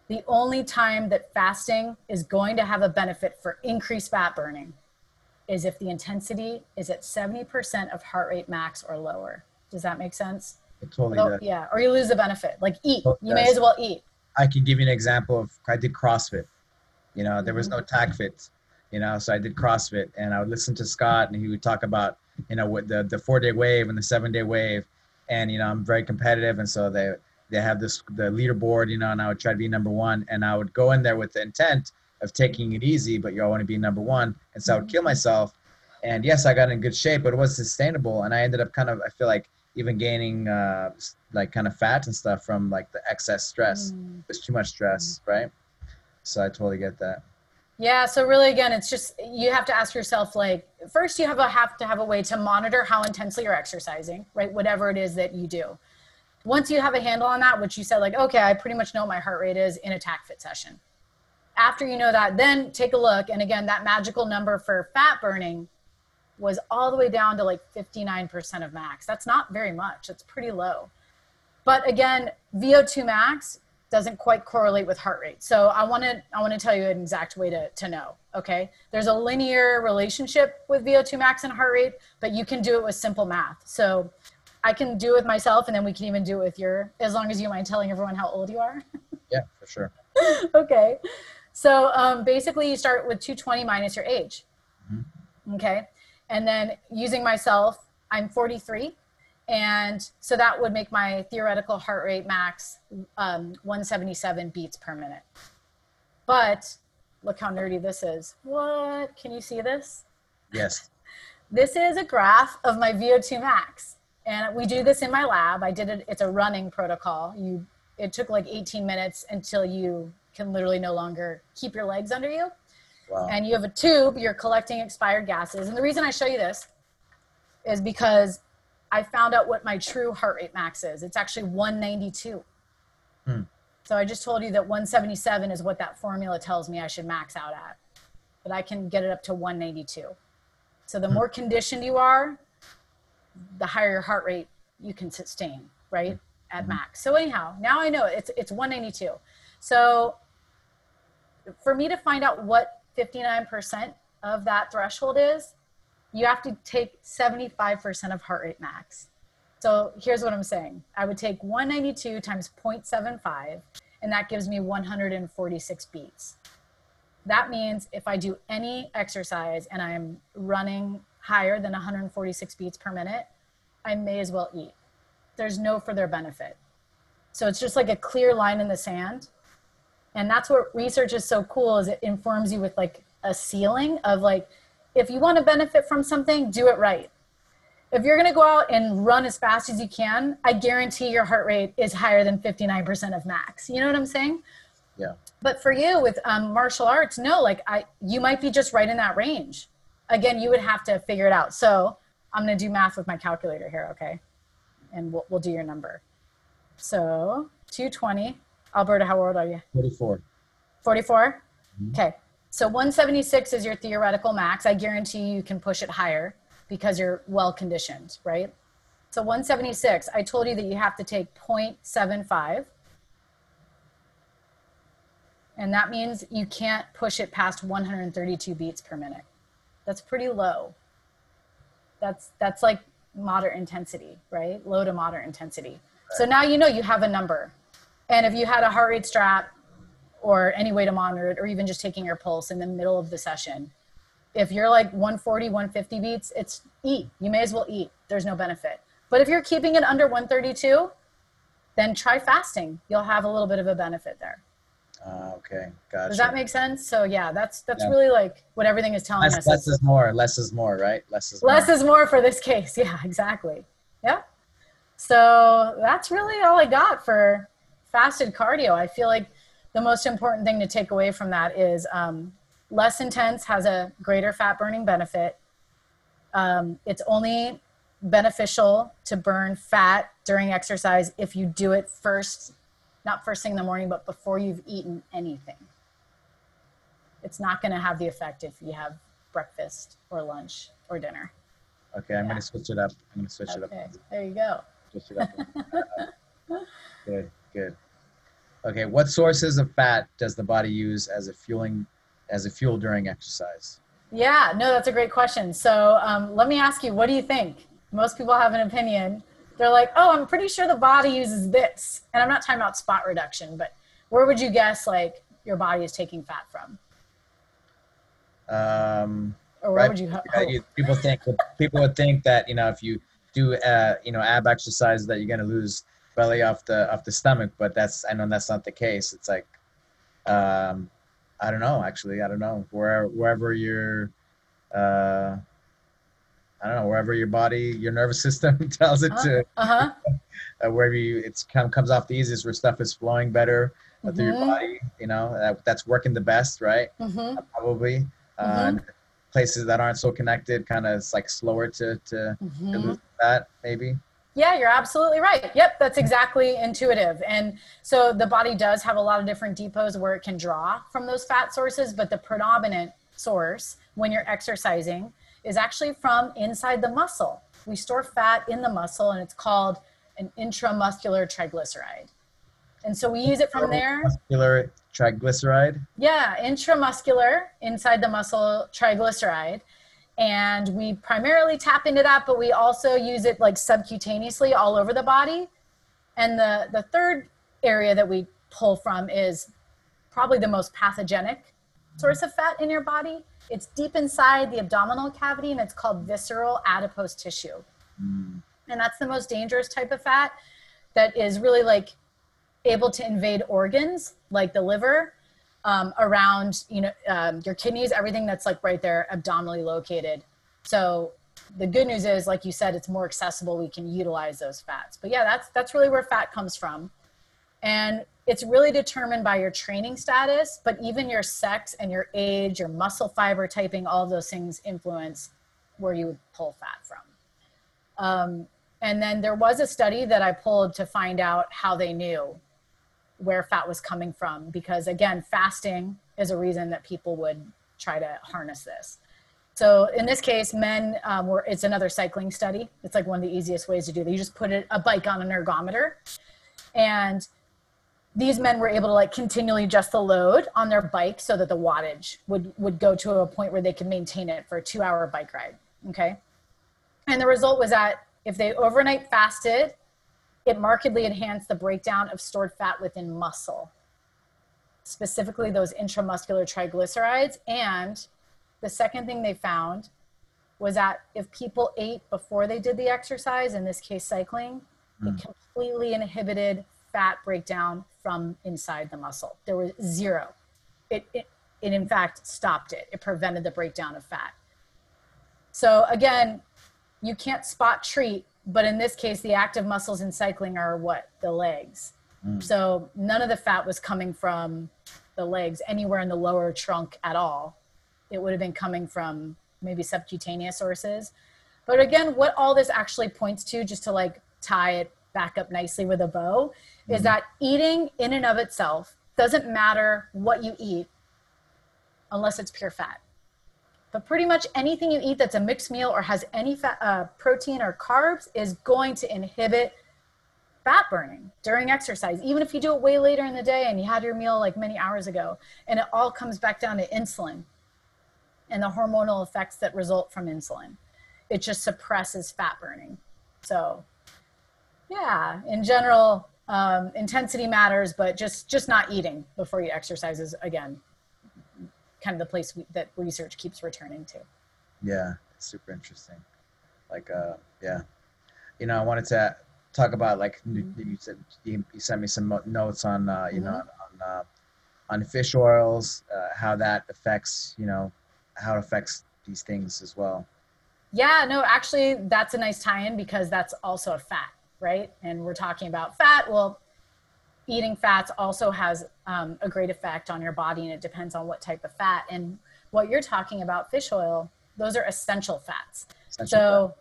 the only time that fasting is going to have a benefit for increased fat burning is if the intensity is at 70% of heart rate max or lower. Does that make sense? it totally Oh, does. yeah, or you lose the benefit. Like eat. Oh, You may as well eat. i can give you an example of i did crossfit you know there was Mm-hmm. no TACFit you know so i did crossfit and i would listen to scott and he would talk about you know what the the four day wave and the seven day wave and you know i'm very competitive and so they they have this the leaderboard you know and i would try to be number one and i would go in there with the intent of taking it easy but you all want to be number one and so i would kill myself and yes i got in good shape but it was sustainable and i ended up kind of i feel like even gaining uh like kind of fat and stuff from like the excess stress Mm. there's too much stress right so i totally get that Yeah, so really again, it's just you have to ask yourself like first you have a have to have a way to monitor how intensely you're exercising, right? Whatever it is that you do. Once you have a handle on that, which you said like, okay, I pretty much know what my heart rate is in a TACFit session. After you know that, then take a look and again, that magical number for fat burning was all the way down to like 59% of max. That's not very much. it's pretty low. But again, VO2 max doesn't quite correlate with heart rate. So I want to I want to tell you an exact way to to know. Okay, there's a linear relationship with VO2 max and heart rate, but you can do it with simple math. So I can do it with myself, and then we can even do it with your, as long as you mind telling everyone how old you are. Yeah, for sure. okay, so um, basically you start with 220 minus your age. Mm-hmm. Okay, and then using myself, I'm 43. And so that would make my theoretical heart rate max um, 177 beats per minute. But look how nerdy this is. What? Can you see this? Yes. This is a graph of my VO2 max. And we do this in my lab. I did it, it's a running protocol. You, it took like 18 minutes until you can literally no longer keep your legs under you. Wow. And you have a tube, you're collecting expired gases. And the reason I show you this is because I found out what my true heart rate max is. It's actually 192. Hmm. So I just told you that 177 is what that formula tells me I should max out at. But I can get it up to 192. So the hmm. more conditioned you are, the higher your heart rate you can sustain, right? At hmm. max. So anyhow, now I know it's it's 192. So for me to find out what 59% of that threshold is, you have to take 75% of heart rate max. So here's what I'm saying. I would take 192 times 0.75, and that gives me 146 beats. That means if I do any exercise and I'm running higher than 146 beats per minute, I may as well eat. There's no further benefit. So it's just like a clear line in the sand. And that's what research is so cool is it informs you with like a ceiling of like if you want to benefit from something, do it right. If you're going to go out and run as fast as you can, I guarantee your heart rate is higher than 59% of max. You know what I'm saying? Yeah. But for you with um, martial arts, no, like I, you might be just right in that range. Again, you would have to figure it out. So I'm going to do math with my calculator here, okay? And we'll, we'll do your number. So 220. Alberta, how old are you? 44. 44? Mm-hmm. Okay. So 176 is your theoretical max. I guarantee you can push it higher because you're well conditioned, right? So 176, I told you that you have to take 0.75. And that means you can't push it past 132 beats per minute. That's pretty low. That's that's like moderate intensity, right? Low to moderate intensity. So now you know you have a number. And if you had a heart rate strap or any way to monitor it, or even just taking your pulse in the middle of the session. If you're like 140, 150 beats, it's eat. You may as well eat. There's no benefit. But if you're keeping it under 132, then try fasting. You'll have a little bit of a benefit there. Uh, okay, gotcha. Does that make sense? So yeah, that's that's yeah. really like what everything is telling less, us. Less is more. Less is more, right? Less is less more. is more for this case. Yeah, exactly. Yeah. So that's really all I got for fasted cardio. I feel like the most important thing to take away from that is um, less intense has a greater fat burning benefit. Um, it's only beneficial to burn fat during exercise if you do it first, not first thing in the morning, but before you've eaten anything. It's not going to have the effect if you have breakfast or lunch or dinner. Okay, I'm yeah. going to switch it up. I'm going to switch okay. it up. There you go. Switch it up. good, good. Okay, what sources of fat does the body use as a fueling as a fuel during exercise? Yeah, no, that's a great question. So um, let me ask you, what do you think? Most people have an opinion. They're like, oh, I'm pretty sure the body uses this, and I'm not talking about spot reduction, but where would you guess like your body is taking fat from? Um, or where right, would you hope? People think people would think that you know if you do uh, you know ab exercises that you're going to lose belly off the off the stomach, but that's I know that's not the case. It's like um, I don't know actually. I don't know where wherever your uh, I don't know wherever your body your nervous system tells it uh, to uh-huh. uh, wherever you it's kind of comes off the easiest where stuff is flowing better. uh, through your Mhm. body. You know that, that's working the best, right? hmm Probably. Uh, Mhm. and places that aren't so connected, kind of it's like slower to to, to hmm lose that maybe. Yeah, you're absolutely right. Yep, that's exactly intuitive. And so the body does have a lot of different depots where it can draw from those fat sources, but the predominant source when you're exercising is actually from inside the muscle. We store fat in the muscle and it's called an intramuscular triglyceride. And so we use it from there. Muscular triglyceride. Yeah, intramuscular inside the muscle triglyceride. And we primarily tap into that, but we also use it like subcutaneously all over the body. And the, the third area that we pull from is probably the most pathogenic source of fat in your body. It's deep inside the abdominal cavity and it's called visceral adipose tissue. Mm. And that's the most dangerous type of fat that is really like able to invade organs like the liver um, around you know um, your kidneys everything that's like right there abdominally located. So the good news is like you said it's more accessible. We can utilize those fats. But yeah that's that's really where fat comes from. And it's really determined by your training status but even your sex and your age your muscle fiber typing all those things influence where you would pull fat from. Um, and then there was a study that i pulled to find out how they knew where fat was coming from because again fasting is a reason that people would try to harness this. So in this case men um, were it's another cycling study. It's like one of the easiest ways to do that. You just put a bike on an ergometer and these men were able to like continually adjust the load on their bike so that the wattage would would go to a point where they could maintain it for a two hour bike ride okay? And the result was that if they overnight fasted it markedly enhanced the breakdown of stored fat within muscle, specifically those intramuscular triglycerides. And the second thing they found was that if people ate before they did the exercise, in this case cycling, it hmm. completely inhibited fat breakdown from inside the muscle. There was zero. It, it, it in fact stopped it. It prevented the breakdown of fat. So again, you can't spot treat but in this case the active muscles in cycling are what? The legs. Mm. so none of the fat was coming from the legs anywhere in the lower trunk at all. It would have been coming from maybe subcutaneous sources. But again what all this actually points to just to like tie it back up nicely with a bow is Mhm. that eating in and of itself doesn't matter what you eat unless it's pure fat but pretty much anything you eat that's a mixed meal or has any fat, uh, protein or carbs is going to inhibit fat burning during exercise, even if you do it way later in the day and you had your meal like many hours ago. And it all comes back down to insulin and the hormonal effects that result from insulin. It just suppresses fat burning. So, yeah, in general, um, intensity matters, but just just not eating before you exercise is again kind of the place we, that research keeps returning to. Yeah, super interesting. Like, uh, yeah, you know, I wanted to talk about like you- Mhm. you said you, you sent me some notes on uh, you know Mhm. on uh, on fish oils, uh, how that affects you know how it affects these things as well. Yeah, no, actually, that's a nice tie-in because that's also a fat, right? And we're talking about fat. Well, eating fats also has um, a great effect on your body, and it depends on what type of fat. And what you're talking about, fish oil, those are essential fats. Essential So,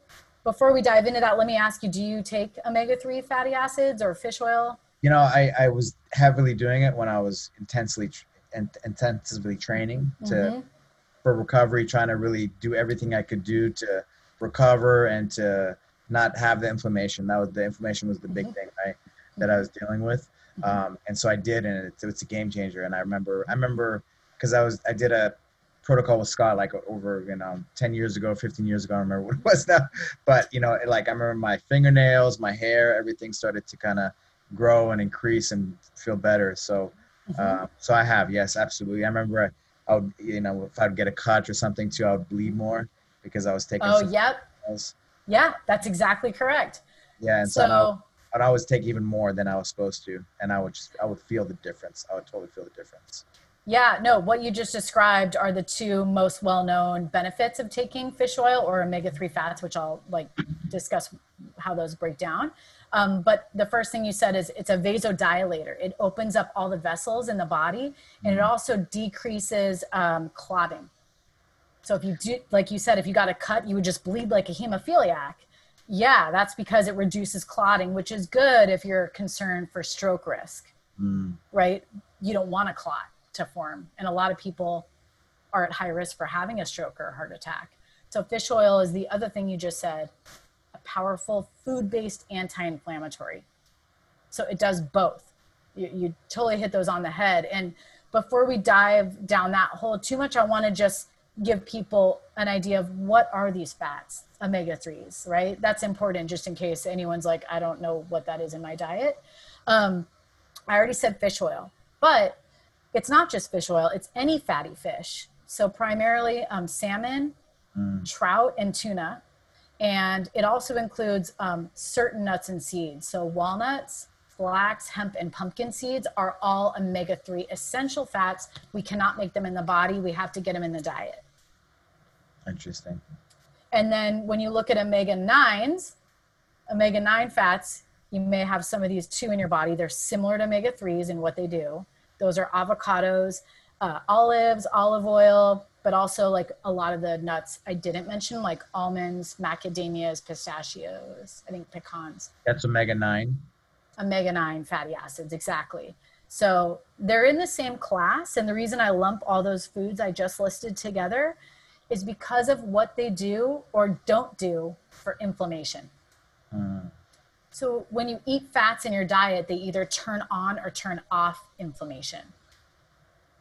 before we dive into that, let me ask you: Do you take omega-3 fatty acids or fish oil? You know, I, I was heavily doing it when I was intensely in, intensively training to Mhm. for recovery, trying to really do everything I could do to recover and to not have the inflammation. That was the inflammation was the big Mhm. thing, right? That I was dealing with. Mhm. Um, and so I did, and it's, it's a game changer. And I remember, I remember because I was I did a protocol with Scott like over you know 10 years ago 15 years ago i don't remember what it was now but you know it, like i remember my fingernails my hair everything started to kind of grow and increase and feel better so Mhm. uh, so i have yes absolutely i remember I, I would you know if i'd get a cut or something too i would bleed more because i was taking oh, yep. Yeah, that's exactly correct. yeah and so, So, I'd always take even more than i was supposed to and i would just i would feel the difference i would totally feel the difference Yeah, no, what you just described are the two most well-known benefits of taking fish oil or omega-3 fats, which I'll like discuss how those break down. Um, but the first thing you said is it's a vasodilator. It opens up all the vessels in the body, and it also decreases um, clotting. So if you do, like you said, if you got a cut, you would just bleed like a hemophiliac. Yeah, that's because it reduces clotting, which is good if you're concerned for stroke risk, Mm. right? You don't want a clot to form, and a lot of people are at high risk for having a stroke or a heart attack. So fish oil is the other thing you just said, a powerful food-based anti-inflammatory. So it does both. You, you totally hit those on the head. And before we dive down that hole too much, I want to just give people an idea of what are these fats, omega 3s, right? That's important just in case anyone's like, I don't know what that is in my diet. Um, I already said fish oil, but it's not just fish oil, it's any fatty fish. So primarily um, salmon, Mm. trout, and tuna. And it also includes um, certain nuts and seeds. So walnuts, flax, hemp, and pumpkin seeds are all omega 3 essential fats. We cannot make them in the body, we have to get them in the diet. Interesting. And then when you look at omega 9s, omega 9 fats, you may have some of these too in your body. They're similar to omega 3s in what they do. Those are avocados, uh, olives, olive oil, but also like a lot of the nuts I didn't mention, like almonds, macadamias, pistachios, I think pecans That's omega nine. omega 9 fatty acids exactly so they're in the same class and the reason i lump all those foods i just listed together is because of what they do or don't do for inflammation Mm. so when you eat fats in your diet they either turn on or turn off inflammation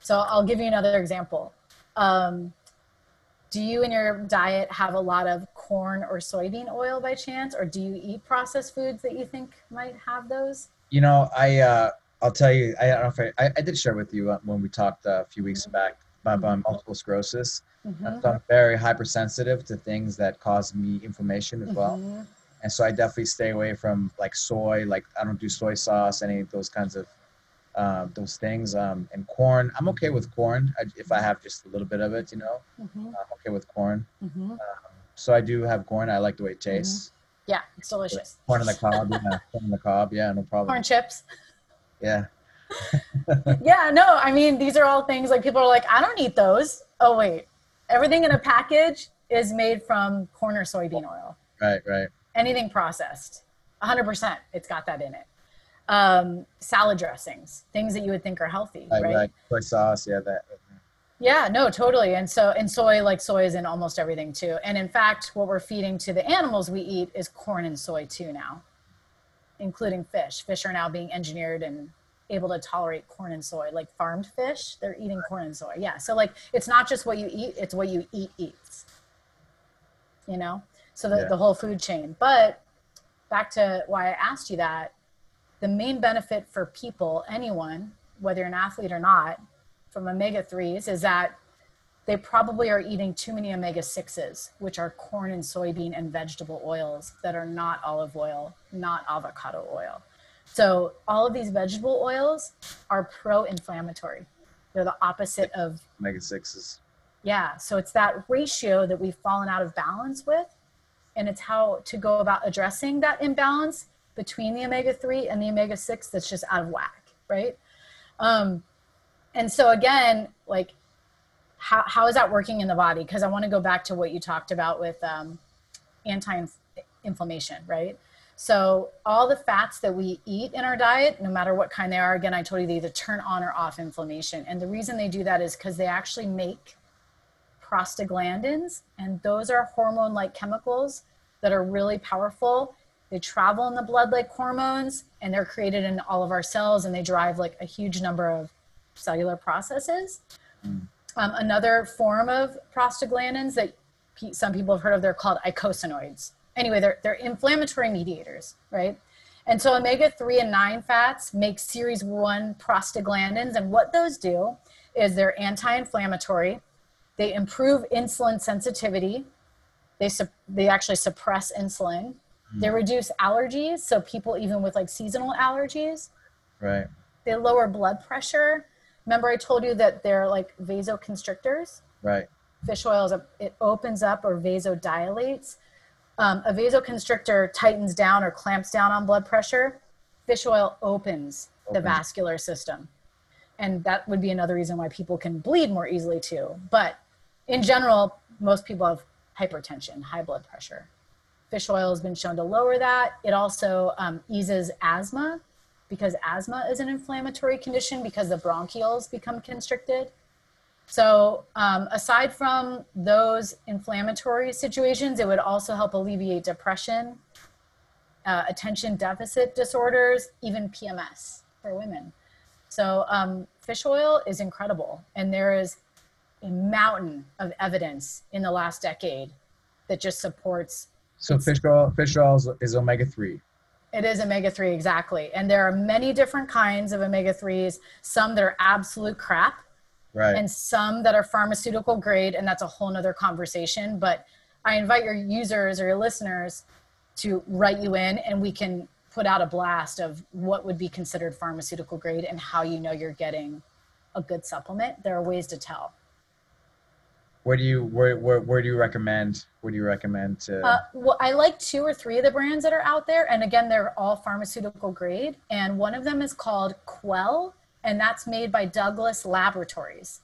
so i'll give you another example um, do you in your diet have a lot of corn or soybean oil by chance or do you eat processed foods that you think might have those You know, I uh, I'll tell you. I don't know if I, I, I did share with you uh, when we talked a few weeks back about um, multiple sclerosis. Mhm. So I'm very hypersensitive to things that cause me inflammation as well. Mhm. and so I definitely stay away from like soy. Like I don't do soy sauce, any of those kinds of uh, those things. Um, and corn, I'm okay with corn I, if I have just a little bit of it. You know, Mhm. I'm okay with corn. Mhm. So I do have corn. I like the way it tastes. Yeah, it's delicious. Corn on the cob, yeah. Corn on the cob, yeah, no problem. Corn chips. Yeah, Yeah, no, I mean, these are all things like people are like, I don't eat those. Oh, wait. Everything in a package is made from corn or soybean oil. right, right. Anything processed, 100%, it's got that in it. Um, salad dressings, things that you would think are healthy, Right, right? right. Soy sauce, yeah, that. Yeah, no, totally. And so, and soy, like soy is in almost everything too. And in fact, what we're feeding to the animals we eat is corn and soy too now, including fish. Fish are now being engineered and able to tolerate corn and soy. Like farmed fish, they're eating corn and soy. Yeah. So, like, it's not just what you eat, it's what you eat eats. You know? So, the, Yeah. the whole food chain. But back to why I asked you that the main benefit for people, anyone, whether you're an athlete or not, from omega 3s is that they probably are eating too many omega 6s, which are corn and soybean and vegetable oils that are not olive oil, not avocado oil. So, all of these vegetable oils are pro inflammatory. They're the opposite of, Omega sixes. yeah. So, it's that ratio that we've fallen out of balance with. And it's how to go about addressing that imbalance between the omega 3 and the omega 6 that's just out of whack, right? Um, and so again like how, how is that working in the body because i want to go back to what you talked about with um, anti-inflammation right so all the fats that we eat in our diet no matter what kind they are again i told you they either turn on or off inflammation and the reason they do that is because they actually make prostaglandins and those are hormone like chemicals that are really powerful they travel in the blood like hormones and they're created in all of our cells and they drive like a huge number of cellular processes. Mm. Um, another form of prostaglandins that pe- some people have heard of, they're called eicosanoids. Anyway, they're, they're inflammatory mediators, right? And so omega 3 and 9 fats make series 1 prostaglandins. And what those do is they're anti inflammatory, they improve insulin sensitivity, they, sup- they actually suppress insulin, hmm. they reduce allergies. So people, even with like seasonal allergies, Right. they lower blood pressure. Remember, I told you that they're like vasoconstrictors. Right. Fish oil is a, it opens up or vasodilates um, a vasoconstrictor tightens down or clamps down on blood pressure. Fish oil opens the vascular system. And that would be another reason why people can bleed more easily too. But in general, most people have hypertension, high blood pressure. Fish oil has been shown to lower that. It also um, eases asthma because asthma is an inflammatory condition because the bronchioles become constricted. So, um, aside from those inflammatory situations, it would also help alleviate depression, uh, attention deficit disorders, even PMS for women. So, um, fish oil is incredible. And there is a mountain of evidence in the last decade that just supports So fish oil, fish oil is, is omega three. it is omega 3, exactly. And there are many different kinds of omega 3s, some that are absolute crap, Right. and some that are pharmaceutical grade, and that's a whole nother conversation. But I invite your users or your listeners to write you in, and we can put out a blast of what would be considered pharmaceutical grade and how you know you're getting a good supplement. There are ways to tell. where do you where, where where do you recommend? Where do you recommend to? Uh, well, I like two or three of the brands that are out there, and again, they're all pharmaceutical grade. And one of them is called Quell, and that's made by Douglas Laboratories.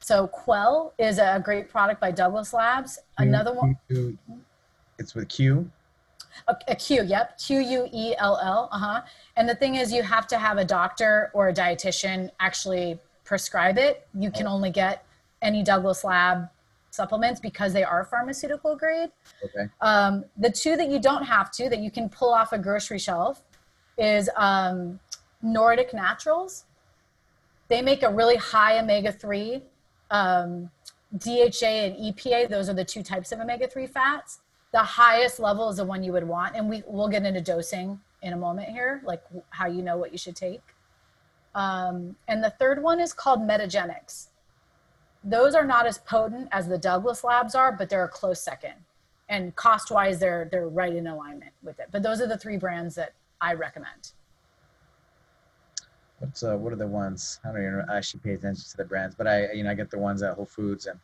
So Quell is a great product by Douglas Labs. Another one, it's with Q. a, a Q, yep, Q U E L L, uh huh. And the thing is, you have to have a doctor or a dietitian actually prescribe it. You can only get any Douglas Lab supplements because they are pharmaceutical grade. Okay. Um, the two that you don't have to, that you can pull off a grocery shelf, is um, Nordic Naturals. They make a really high omega 3. Um, DHA and EPA, those are the two types of omega 3 fats. The highest level is the one you would want. And we, we'll get into dosing in a moment here, like how you know what you should take. Um, and the third one is called Metagenics. Those are not as potent as the Douglas Labs are, but they're a close second and cost wise they're they're right in alignment with it but those are the three brands that i recommend What's uh, what are the ones? I don't even actually pay attention to the brands, but I you know I get the ones at Whole Foods and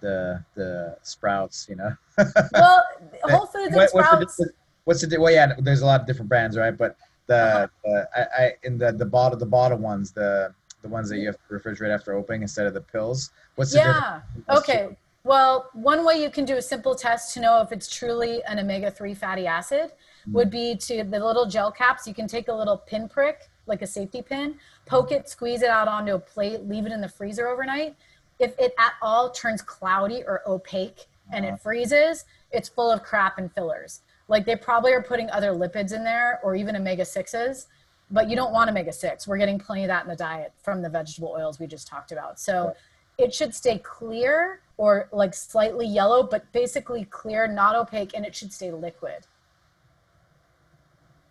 the the Sprouts. You know. well whole foods and What- what's the sprouts What's the well? Yeah, there's a lot of different brands, right? But the, Uh-huh. the I, I in the the bottle the bottle ones the the ones that you have to refrigerate after opening instead of the pills. What's the yeah two? okay well one way you can do a simple test to know if it's truly an omega-3 fatty acid would be to the little gel caps you can take a little pin prick like a safety pin poke it squeeze it out onto a plate leave it in the freezer overnight. If it at all turns cloudy or opaque and Uh-huh. it freezes it's full of crap and fillers. Like they probably are putting other lipids in there or even omega-6s but you don't want omega 6 we're getting plenty of that in the diet from the vegetable oils we just talked about. So Right. it should stay clear or like slightly yellow but basically clear not opaque and it should stay liquid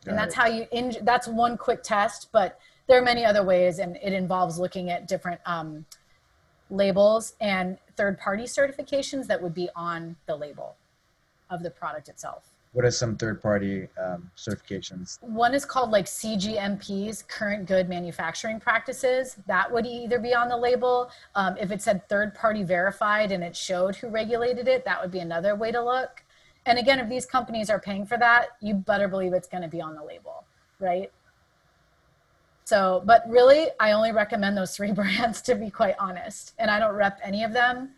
and that's how you in that's one quick test but there are many other ways and it involves looking at different um, labels and third party certifications that would be on the label of the product itself What are some third party um, certifications? one is called like CGMPs, current good manufacturing practices. That would either be on the label. Um, if it said third party verified and it showed who regulated it, that would be another way to look. And again, if these companies are paying for that, you better believe it's going to be on the label, right? So, but really, I only recommend those three brands to be quite honest. And I don't rep any of them.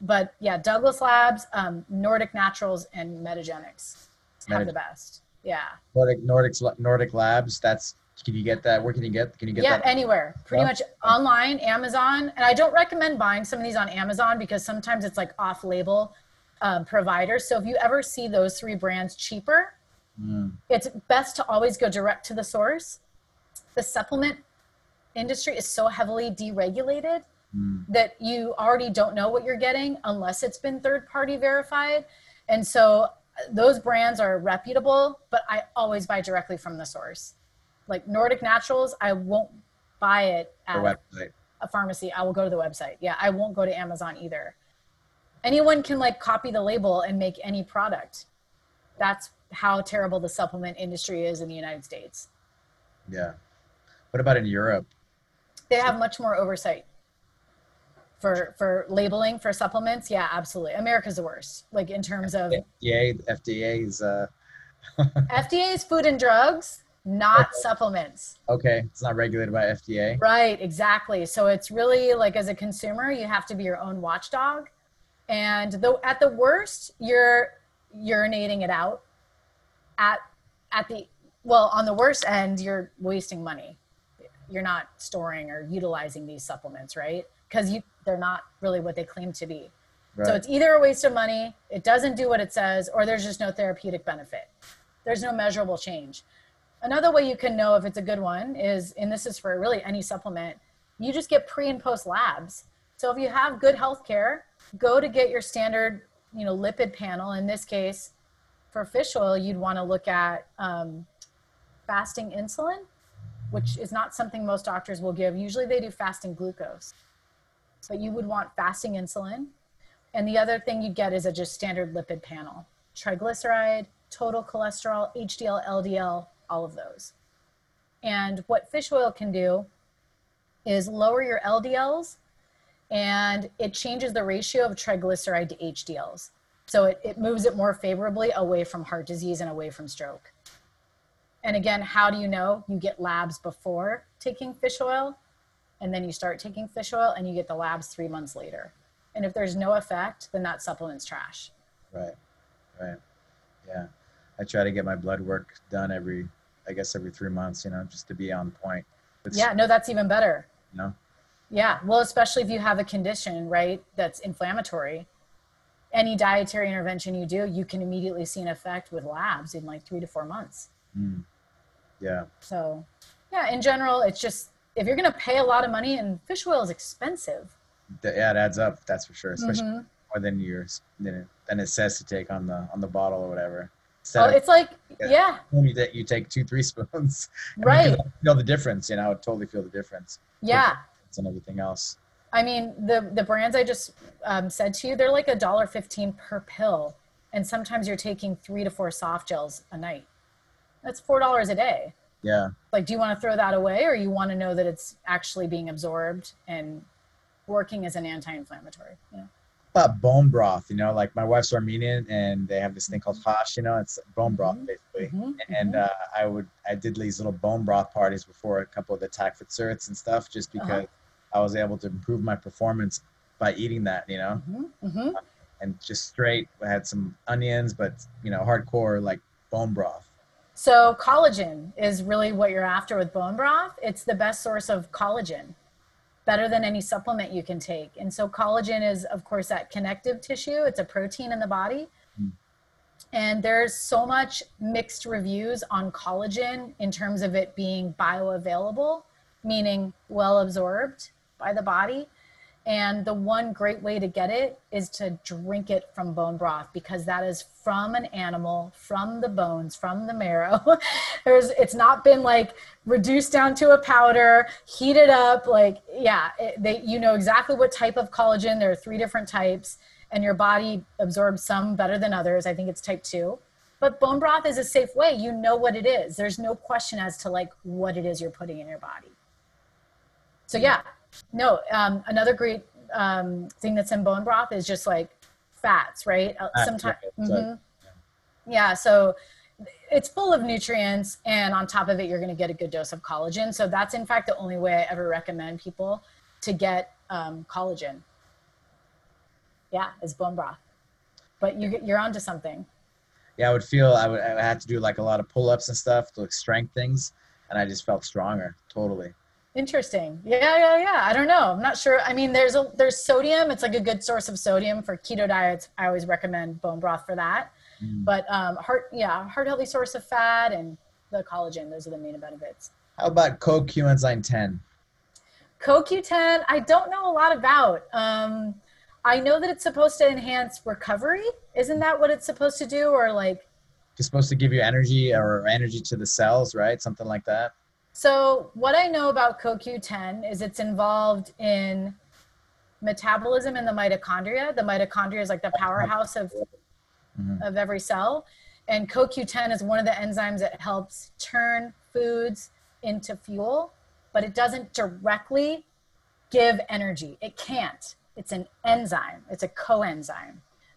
But yeah, Douglas Labs, um, Nordic Naturals, and Metagenics have Metag- the best. Yeah. Nordic Nordic Nordic Labs. That's can you get that? Where can you get? Can you get yeah, that? anywhere. Pretty Yeah. much online, Amazon. And I don't recommend buying some of these on Amazon because sometimes it's like off label um, providers. So if you ever see those three brands cheaper, Mm, it's best to always go direct to the source. The supplement industry is so heavily deregulated mm. that you already don't know what you're getting unless it's been third party verified. And so uh, those brands are reputable, but I always buy directly from the source. Like Nordic Naturals, I won't buy it at a pharmacy. I will go to the website. Yeah, I won't go to Amazon either. Anyone can like copy the label and make any product. That's how terrible the supplement industry is in the United States. Yeah. What about in Europe? They have much more oversight. for for labeling for supplements. Yeah, absolutely. America's the worst. Like in terms of FDA, FDA is uh, FDA is food and drugs, not Okay. supplements. okay. It's not regulated by FDA. Right, exactly. So it's really like as a consumer, you have to be your own watchdog. And though at the worst, you're urinating it out. At at the well, on the worst end, you're wasting money. You're not storing or utilizing these supplements, right? Because you they're not really what they claim to be. Right. So it's either a waste of money, it doesn't do what it says, or there's just no therapeutic benefit. There's no measurable change. Another way you can know if it's a good one is, and this is for really any supplement, you just get pre and post labs. So if you have good health care, go to get your standard, you know, lipid panel. In this case, for fish oil, you'd want to look at um, fasting insulin, which is not something most doctors will give. Usually they do fasting glucose, but you would want fasting insulin. And the other thing you'd get is a just standard lipid panel triglyceride, total cholesterol, HDL, LDL, all of those. And what fish oil can do is lower your LDLs and it changes the ratio of triglyceride to HDLs. So it, it moves it more favorably away from heart disease and away from stroke. And again, how do you know? You get labs before taking fish oil, and then you start taking fish oil, and you get the labs three months later. And if there's no effect, then that supplement's trash. Right. Right. Yeah. I try to get my blood work done every, I guess every three months. You know, just to be on point. It's, Yeah, no, that's even better. You know. Yeah, well, especially if you have a condition, right, that's inflammatory. Any dietary intervention you do, you can immediately see an effect with labs in like three to four months. Mm. Yeah. So, yeah, in general, it's just if you're going to pay a lot of money, and fish oil is expensive. Yeah, it adds up. That's for sure. Especially Mhm. more than yours than it, than it says to take on the on the bottle or whatever. Oh, it's like, Yeah. you, that you take two, three spoons. you right. can Feel the difference. You know, I would totally feel the difference. Yeah. And everything else. I mean, the the brands I just um, said to you, they're like a dollar fifteen per pill, and sometimes you're taking three to four soft gels a night. That's four dollars a day. Yeah. Like, do you want to throw that away, or you want to know that it's actually being absorbed and working as an anti-inflammatory? Yeah. About bone broth, you know, like my wife's Armenian and they have this thing called hash, you know, it's bone broth Mhm. basically. Mhm, And mhm. uh, I would, I did these little bone broth parties before a couple of the certs and stuff, just Uh-huh. I was able to improve my performance by eating that, you know, Mhm, mhm. and just straight. I had some onions, but you know, hardcore like bone broth. So collagen is really what you're after with bone broth. It's the best source of collagen, better than any supplement you can take. And so collagen is, of course, that connective tissue. It's a protein in the body. Mm. And there's so much mixed reviews on collagen in terms of it being bioavailable, meaning well absorbed by the body. And the one great way to get it is to drink it from bone broth because that is from an animal, from the bones, from the marrow. There's, it's not been like reduced down to a powder, heated up. Like, yeah, it, they, you know exactly what type of collagen. There are three different types, and your body absorbs some better than others. I think it's type two. But bone broth is a safe way. You know what it is. There's no question as to like what it is you're putting in your body. So yeah, no. Um, another great um, thing that's in bone broth is just like fats, right? Fats, Sometimes, right. So- yeah. So it's full of nutrients, and on top of it, you're going to get a good dose of collagen. So that's in fact the only way I ever recommend people to get um, collagen. Yeah, is bone broth. But you you're onto something. Yeah, I would feel I would I had to do like a lot of pull ups and stuff, to like strength things, and I just felt stronger. Totally. Interesting. Yeah, yeah, yeah. I don't know. I'm not sure. I mean, there's a there's sodium. It's like a good source of sodium for keto diets. I always recommend bone broth for that. Mm. But um, heart, yeah, heart healthy source of fat and the collagen. Those are the main benefits. How about CoQ-enzyme 10? CoQ10, I don't know a lot about. Um, I know that it's supposed to enhance recovery. Isn't that what it's supposed to do? Or like, It's supposed to give you energy or energy to the cells, right? Something like that. So what I know about CoQ10 is it's involved in metabolism in the mitochondria. The mitochondria is like the powerhouse of Mhm. of every cell. And CoQ10 is one of the enzymes that helps turn foods into fuel, but it doesn't directly give energy. It can't. it's an enzyme, it's a coenzyme.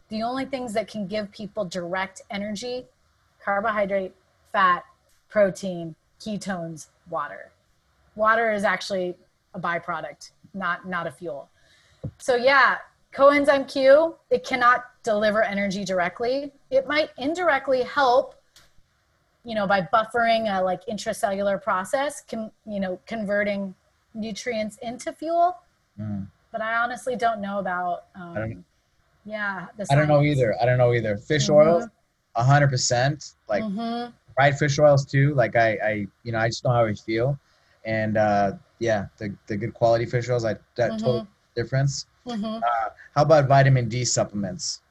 The only things that can give people direct energy carbohydrate, fat, protein, ketones, water. Water is actually a byproduct, not, not a fuel. So, yeah, coenzyme Q, it cannot deliver energy directly. It might indirectly help you know by buffering a like intracellular process can you know converting nutrients into fuel mm. but i honestly don't know about um, yeah i don't know either i don't know either fish mm-hmm. oil 100% like mm-hmm. Fried fish oils too like I, I you know i just know how i feel and uh yeah the, the good quality fish oils i that mm-hmm. total difference mm-hmm. uh, how about vitamin d supplements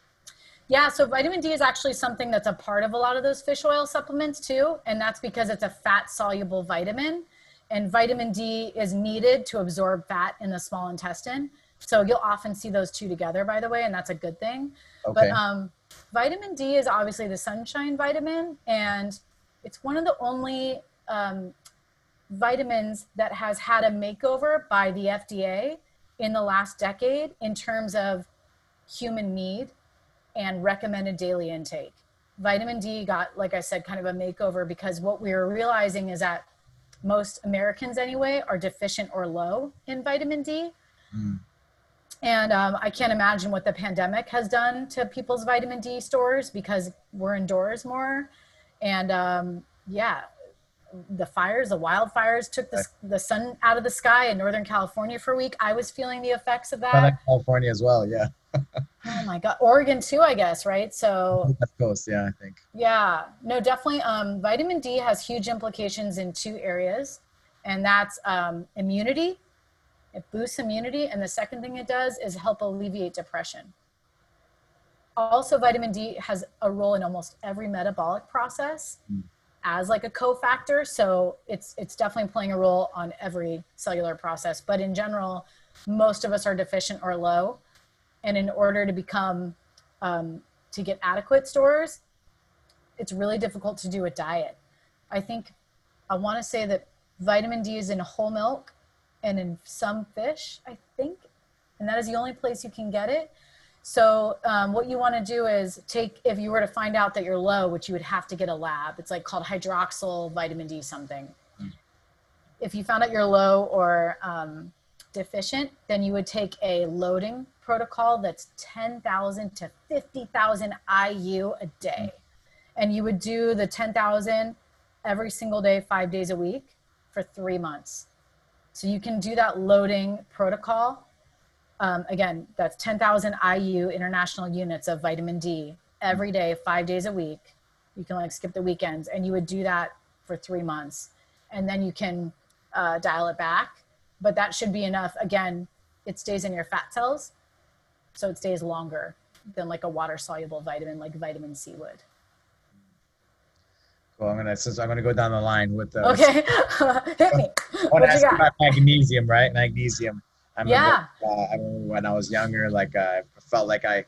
yeah, so vitamin D is actually something that's a part of a lot of those fish oil supplements too, and that's because it's a fat soluble vitamin. And vitamin D is needed to absorb fat in the small intestine. So you'll often see those two together, by the way, and that's a good thing. Okay. But um, vitamin D is obviously the sunshine vitamin, and it's one of the only um, vitamins that has had a makeover by the FDA in the last decade in terms of human need and recommended daily intake. Vitamin D got, like I said, kind of a makeover because what we were realizing is that most Americans, anyway, are deficient or low in vitamin D. Mm. And um, I can't imagine what the pandemic has done to people's vitamin D stores because we're indoors more. And um, yeah, the fires, the wildfires took the, the sun out of the sky in Northern California for a week. I was feeling the effects of that. Southern California as well, yeah. oh my God. Oregon too, I guess, right? So Coast, yeah, I think. Yeah, no, definitely. Um, vitamin D has huge implications in two areas, and that's um, immunity. It boosts immunity, and the second thing it does is help alleviate depression. Also, vitamin D has a role in almost every metabolic process. Mm as like a cofactor. So it's it's definitely playing a role on every cellular process. But in general, most of us are deficient or low, and in order to become um, to get adequate stores, it's really difficult to do a diet. I think I want to say that vitamin D is in whole milk and in some fish, I think, and that is the only place you can get it. So um, what you want to do is take, if you were to find out that you're low, which you would have to get a lab, it's like called hydroxy vitamin D something. Mm. If you found out you're low or um, deficient, then you would take a loading protocol that's 10,000 to 50,000 IU a day. Mm. And you would do the 10,000 every single day, five days a week for three months. So you can do that loading protocol um, again, that's 10,000 IU international units of vitamin D every day, five days a week. You can like skip the weekends, and you would do that for three months, and then you can uh, dial it back. But that should be enough. Again, it stays in your fat cells, so it stays longer than like a water soluble vitamin like vitamin C would. Well, I'm gonna since I'm gonna go down the line with the. Okay, hit me. I want to ask about magnesium, right? Magnesium. I remember, yeah. Uh, I remember when I was younger, like uh, I felt like I,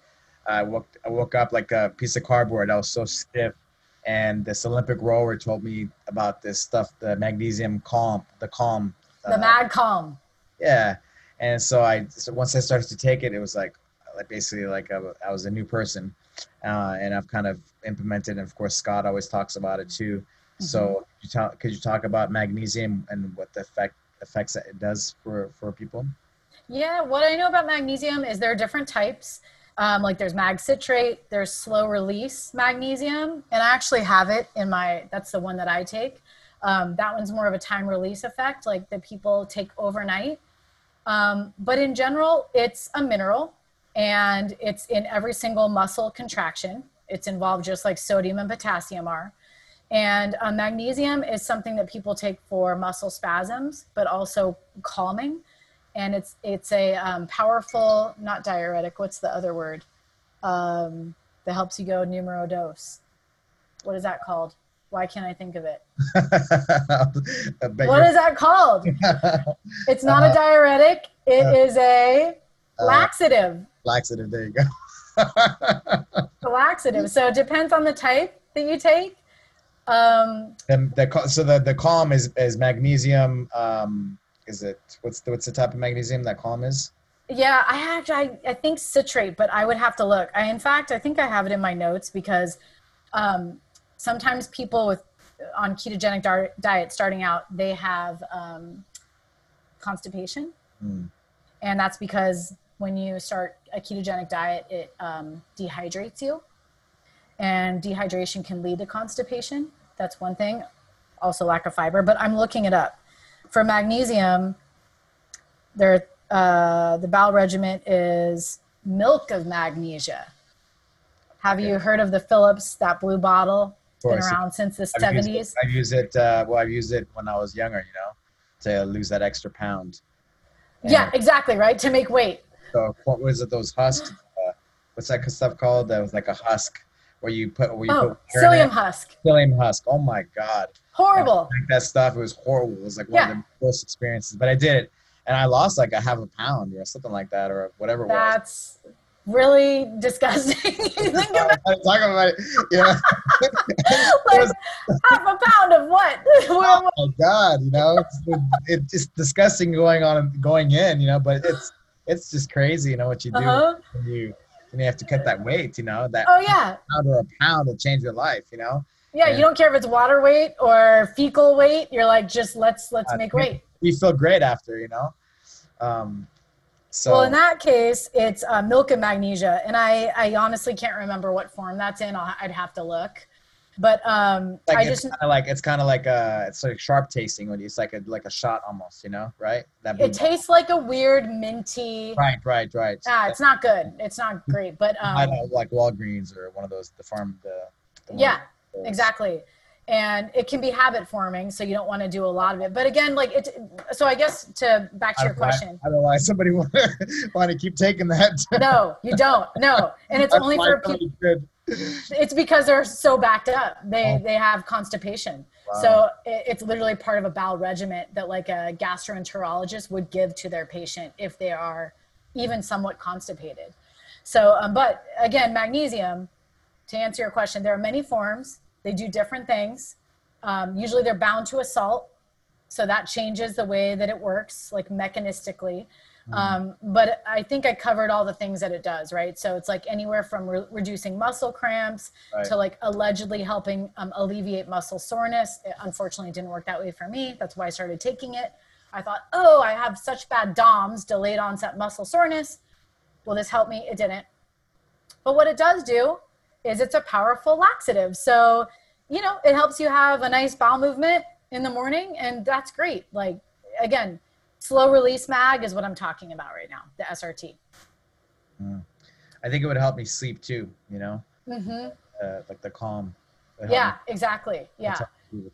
I woke, I woke up like a piece of cardboard. I was so stiff. And this Olympic rower told me about this stuff, the magnesium calm, the calm. The uh, Mag Calm. Yeah. And so I, so once I started to take it, it was like, like basically like I, I was a new person. Uh, and I've kind of implemented, and of course, Scott always talks about it too. Mm-hmm. So could you, talk, could you talk about magnesium and what the effect effects that it does for, for people? Yeah, what I know about magnesium is there are different types. Um, like there's mag citrate, there's slow release magnesium, and I actually have it in my. That's the one that I take. Um, that one's more of a time release effect, like that people take overnight. Um, but in general, it's a mineral, and it's in every single muscle contraction. It's involved just like sodium and potassium are. And uh, magnesium is something that people take for muscle spasms, but also calming and it's it's a um, powerful not diuretic what's the other word? Um, that helps you go numero dos. What is that called? Why can't i think of it? What is that called? It's not uh, a diuretic. It uh, is a uh, laxative. laxative there you go. A laxative. So it depends on the type that you take. Um, the, the, so the, the calm is, is magnesium um, is it what's the, what's the type of magnesium that calm is? Yeah, I actually I, I think citrate, but I would have to look. I in fact I think I have it in my notes because um, sometimes people with on ketogenic dar- diet starting out they have um, constipation, Mm. and that's because when you start a ketogenic diet, it um, dehydrates you, and dehydration can lead to constipation. That's one thing. Also, lack of fiber. But I'm looking it up. For magnesium, there uh, the bowel regiment is milk of magnesia. Have you heard of the Phillips, that blue bottle? Of Been around since the I've used seventies. I've used it. Uh, well, I've used it when I was younger. You know, to lose that extra pound. Yeah, exactly. Right to make weight. So what was it? Those husks. Uh, what's that stuff called? That was like a husk where you put. Where you Oh, put psyllium husk. Psyllium husk. Oh my god. Horrible. Like that stuff. It was horrible. It was like one Yeah. of the worst experiences. But I did it, and I lost like a half a pound or something like that, or whatever was. That's really disgusting. you think about I talk about it. Yeah. like half a pound of what? oh my god you know it's, it's just disgusting going on going in you know but it's it's just crazy you know what you do uh-huh. when you when you have to cut that weight you know that Oh yeah. pound or a pound will change your life you know Yeah, Yeah. you don't care if it's water weight or fecal weight. You're like, just let's let's Uh, make weight. you feel great after you know um so well, in that case, it's uh, milk and magnesia, and I I honestly can't remember what form that's in. I'd have to look, but um, like I it's just kind of like it's kind of like a it's like sharp tasting when you, it's like a like a shot almost you know right that it tastes like a weird minty. right right right Ah, it's not good. It's not great, but I um, know, like Walgreens or one of those the farm the, the yeah, exactly and it can be habit forming so you don't want to do a lot of it but again like it so i guess to back to I your why- question I don't know why somebody want to, want to keep taking that. no you don't no and it's That's only for people. It's because they're so backed up. They Oh. they have constipation. Wow. so it, it's literally part of a bowel regimen that like a gastroenterologist would give to their patient if they are even somewhat constipated. So um, but again magnesium to answer your question there are many forms. They do different things. Um, usually they're bound to a salt. So that changes the way that it works like mechanistically um, but i think i covered all the things that it does right? So it's like anywhere from re- reducing muscle cramps Right. to like allegedly helping um, alleviate muscle soreness. It unfortunately didn't work that way for me. That's why i started taking it. I thought oh i have such bad doms delayed onset muscle soreness. Will this help me. It didn't. But what it does do is it's a powerful laxative. So, you know, it helps you have a nice bowel movement in the morning, and that's great. Like, again, slow release mag is what I'm talking about right now, the SRT. I think it would help me sleep too. You know, hmm uh, like the calm. It would help Yeah, exactly. Yeah.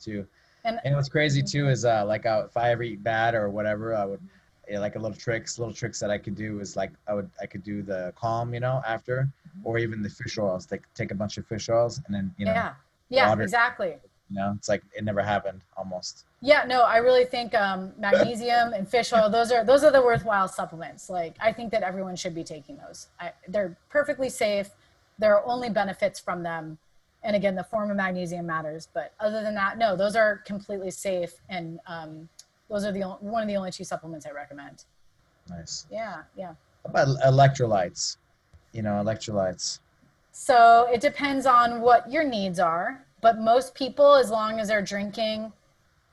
too. And And what's crazy too is uh, like uh, if I ever eat bad or whatever, I would yeah, like a little tricks, little tricks that I could do is like I would I could do the calm, you know, after, or even the fish oils. Take take a bunch of fish oils and then you know, yeah. Yeah, water. exactly. You know, it's like it never happened almost. Yeah, no, I really think um, magnesium and fish oil; those are those are the worthwhile supplements. Like, I think that everyone should be taking those. I, they're perfectly safe. There are only benefits from them, and again, the form of magnesium matters. But other than that, no, those are completely safe, and um, those are the only, one of the only two supplements I recommend. Nice. Yeah, yeah. How about electrolytes? You know, electrolytes. So it depends on what your needs are, but most people, as long as they're drinking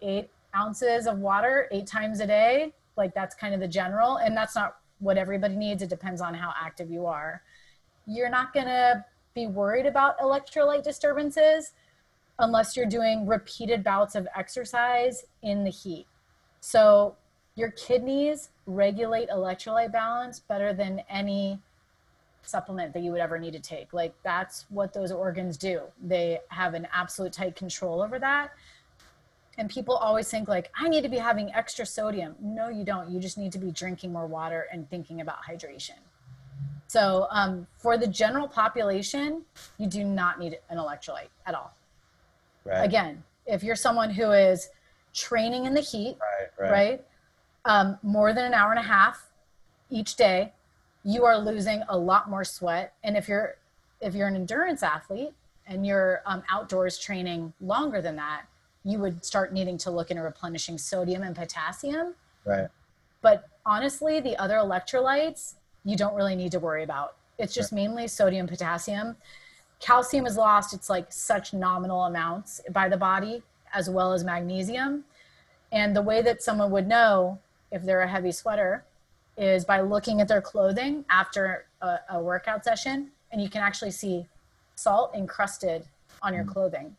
eight ounces of water eight times a day, like that's kind of the general, and that's not what everybody needs. It depends on how active you are. You're not gonna be worried about electrolyte disturbances unless you're doing repeated bouts of exercise in the heat. So your kidneys regulate electrolyte balance better than any supplement that you would ever need to take. Like that's what those organs do. They have an absolute tight control over that. And people always think like I need to be having extra sodium. No, you don't. You just need to be drinking more water and thinking about hydration. So um, for the general population, you do not need an electrolyte at all. Right. Again, if you're someone who is training in the heat, Right. Right. right? Um, more than an hour and a half each day, you are losing a lot more sweat. And if you're if you're an endurance athlete and you're um, outdoors training longer than that, you would start needing to look into replenishing sodium and potassium. Right. But honestly, the other electrolytes you don't really need to worry about. It's just mainly sodium, potassium. Calcium is lost. It's like such nominal amounts by the body, as well as magnesium. And the way that someone would know if they're a heavy sweater is by looking at their clothing after a, a workout session, and you can actually see salt encrusted on your clothing.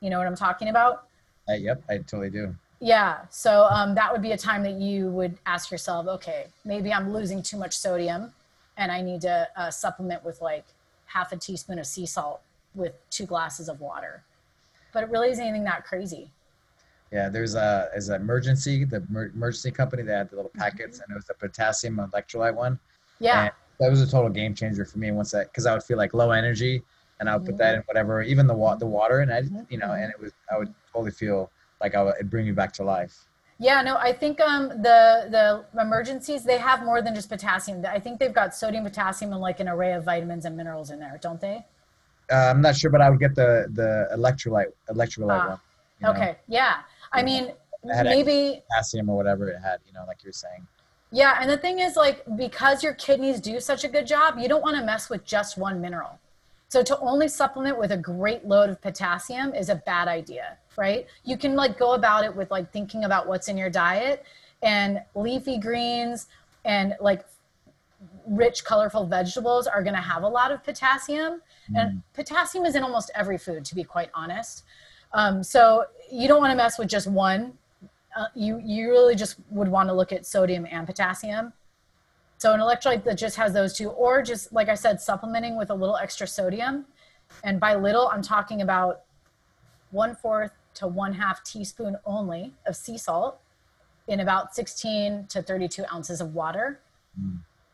You know what I'm talking about? Uh, yep, I totally do. Yeah. So um, that would be a time that you would ask yourself, okay, maybe I'm losing too much sodium and I need to uh, supplement with like half a teaspoon of sea salt with two glasses of water. But it really isn't anything that crazy. Yeah, there's a as an Emergen-C, the Emergen-C company that had the little packets, and it was a potassium electrolyte one. Yeah. And that was a total game changer for me once that because I would feel like low energy, and I would put that in whatever, even the wa- the water, and I you know, and it was I would totally feel like I would it'd bring me back to life. Yeah, no, I think um, the the Emergen-Cs they have more than just potassium. I think they've got sodium, potassium, and like an array of vitamins and minerals in there, don't they? Uh, I'm not sure, but I would get the the electrolyte electrolyte Ah, one. you know, Okay, yeah. I mean, maybe potassium or whatever it had, you know, like you're saying. Yeah, and the thing is, like, because your kidneys do such a good job, you don't want to mess with just one mineral. So to only supplement with a great load of potassium is a bad idea, right? You can like go about it with like thinking about what's in your diet and leafy greens and like rich colorful vegetables are going to have a lot of potassium and potassium is in almost every food to be quite honest um, so you don't want to mess with just one uh, you you really just would want to look at sodium and potassium. So an electrolyte that just has those two, or just like I said, supplementing with a little extra sodium. And by little, I'm talking about one fourth to one half teaspoon only of sea salt in about 16 to 32 ounces of water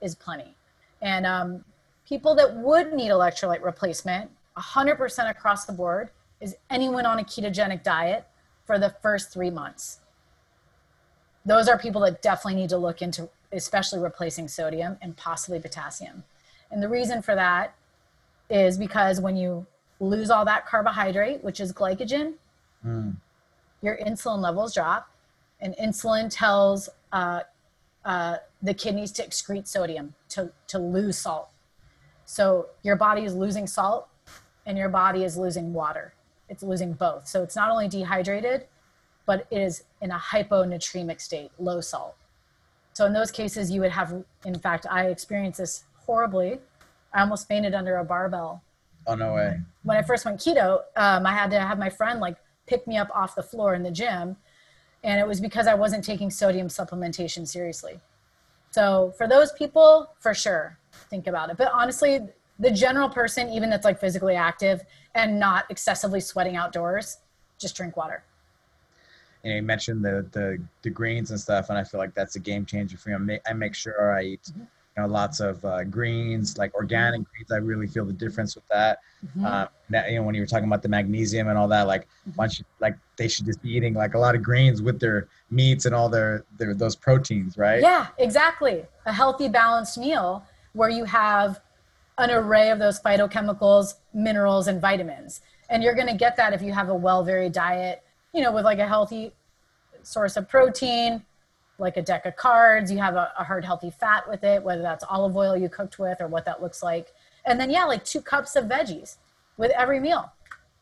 is plenty. And um, people that would need electrolyte replacement, 100% across the board, is anyone on a ketogenic diet for the first three months? Those are people that definitely need to look into especially replacing sodium and possibly potassium. And the reason for that is because when you lose all that carbohydrate which is glycogen your insulin levels drop and insulin tells uh, uh, the kidneys to excrete sodium to, to lose salt. So your body is losing salt and your body is losing water it's losing both so it's not only dehydrated but it is in a hyponatremic state, low salt. So in those cases, you would have, in fact, I experienced this horribly. I almost fainted under a barbell. Oh no way. When I first went keto, um, I had to have my friend like pick me up off the floor in the gym. And it was because I wasn't taking sodium supplementation seriously. So for those people, for sure, think about it. But honestly, the general person, even that's like physically active and not excessively sweating outdoors, just drink water. you know, you mentioned the, the the greens and stuff, and I feel like that's a game changer for me. I make, sure I eat, you know, lots of uh, greens, like organic greens. I really feel the difference with that. Uh, that you know, when you were talking about the magnesium and all that, like, why don't you, like they should just be eating like a lot of greens with their meats and all their their those proteins, right? Yeah, exactly. A healthy, balanced meal where you have an array of those phytochemicals, minerals, and vitamins. And you're going to get that if you have a well varied diet, you know, with like a healthy source of protein, like a deck of cards, you have a, a hard, healthy fat with it, whether that's olive oil you cooked with or what that looks like. And then, yeah, like two cups of veggies with every meal.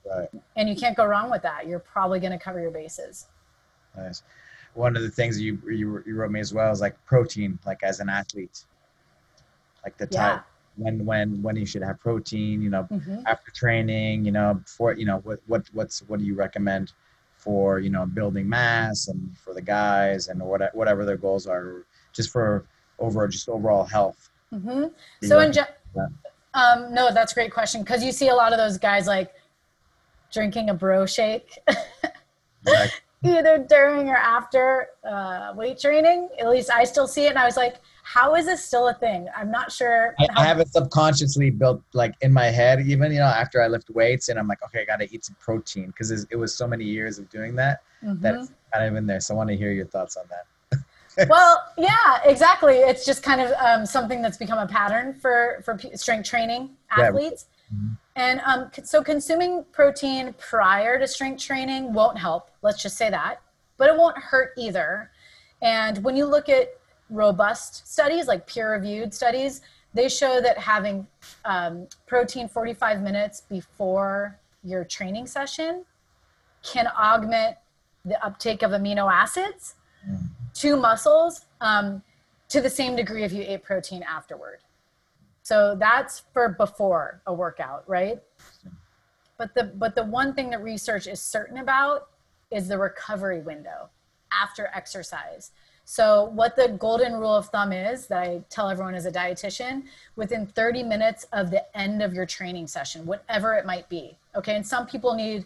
Right. And you can't go wrong with that. You're probably going to cover your bases. Nice. One of the things you, you you wrote me as well is like protein, like as an athlete, like the Yeah. type when when when you should have protein, you know, Mhm. after training, you know, before you know what what what's what do you recommend for you know building mass and for the guys and what whatever their goals are, just for over just overall health. hmm So in ge- um, no, that's a great question because you see a lot of those guys like drinking a bro shake either during or after uh, weight training. At least I still see it, and I was like, "How is this still a thing?" I'm not sure. I, I have it subconsciously built like in my head, even you know after I lift weights, and I'm like, okay, I got to eat some protein because it was so many years of doing that that Mhm. it's kind of in there. So I want to hear your thoughts on that. well, yeah, exactly. It's just kind of um, something that's become a pattern for for strength training athletes. Yeah. athletes. And um, so consuming protein prior to strength training won't help. Let's just say that, but it won't hurt either. And when you look at robust studies, like peer-reviewed studies, they show that having um, protein 45 minutes before your training session can augment the uptake of amino acids to muscles um, to the same degree if you ate protein afterward. So that's for before a workout, right? But the but the one thing that research is certain about is the recovery window after exercise. So what the golden rule of thumb is that I tell everyone as a dietitian, within 30 minutes of the end of your training session, whatever it might be. Okay, and some people need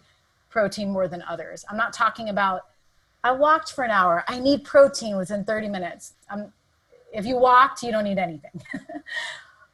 protein more than others. I'm not talking about I walked for an hour. I need protein within 30 minutes. Um, if you walked, you don't need anything.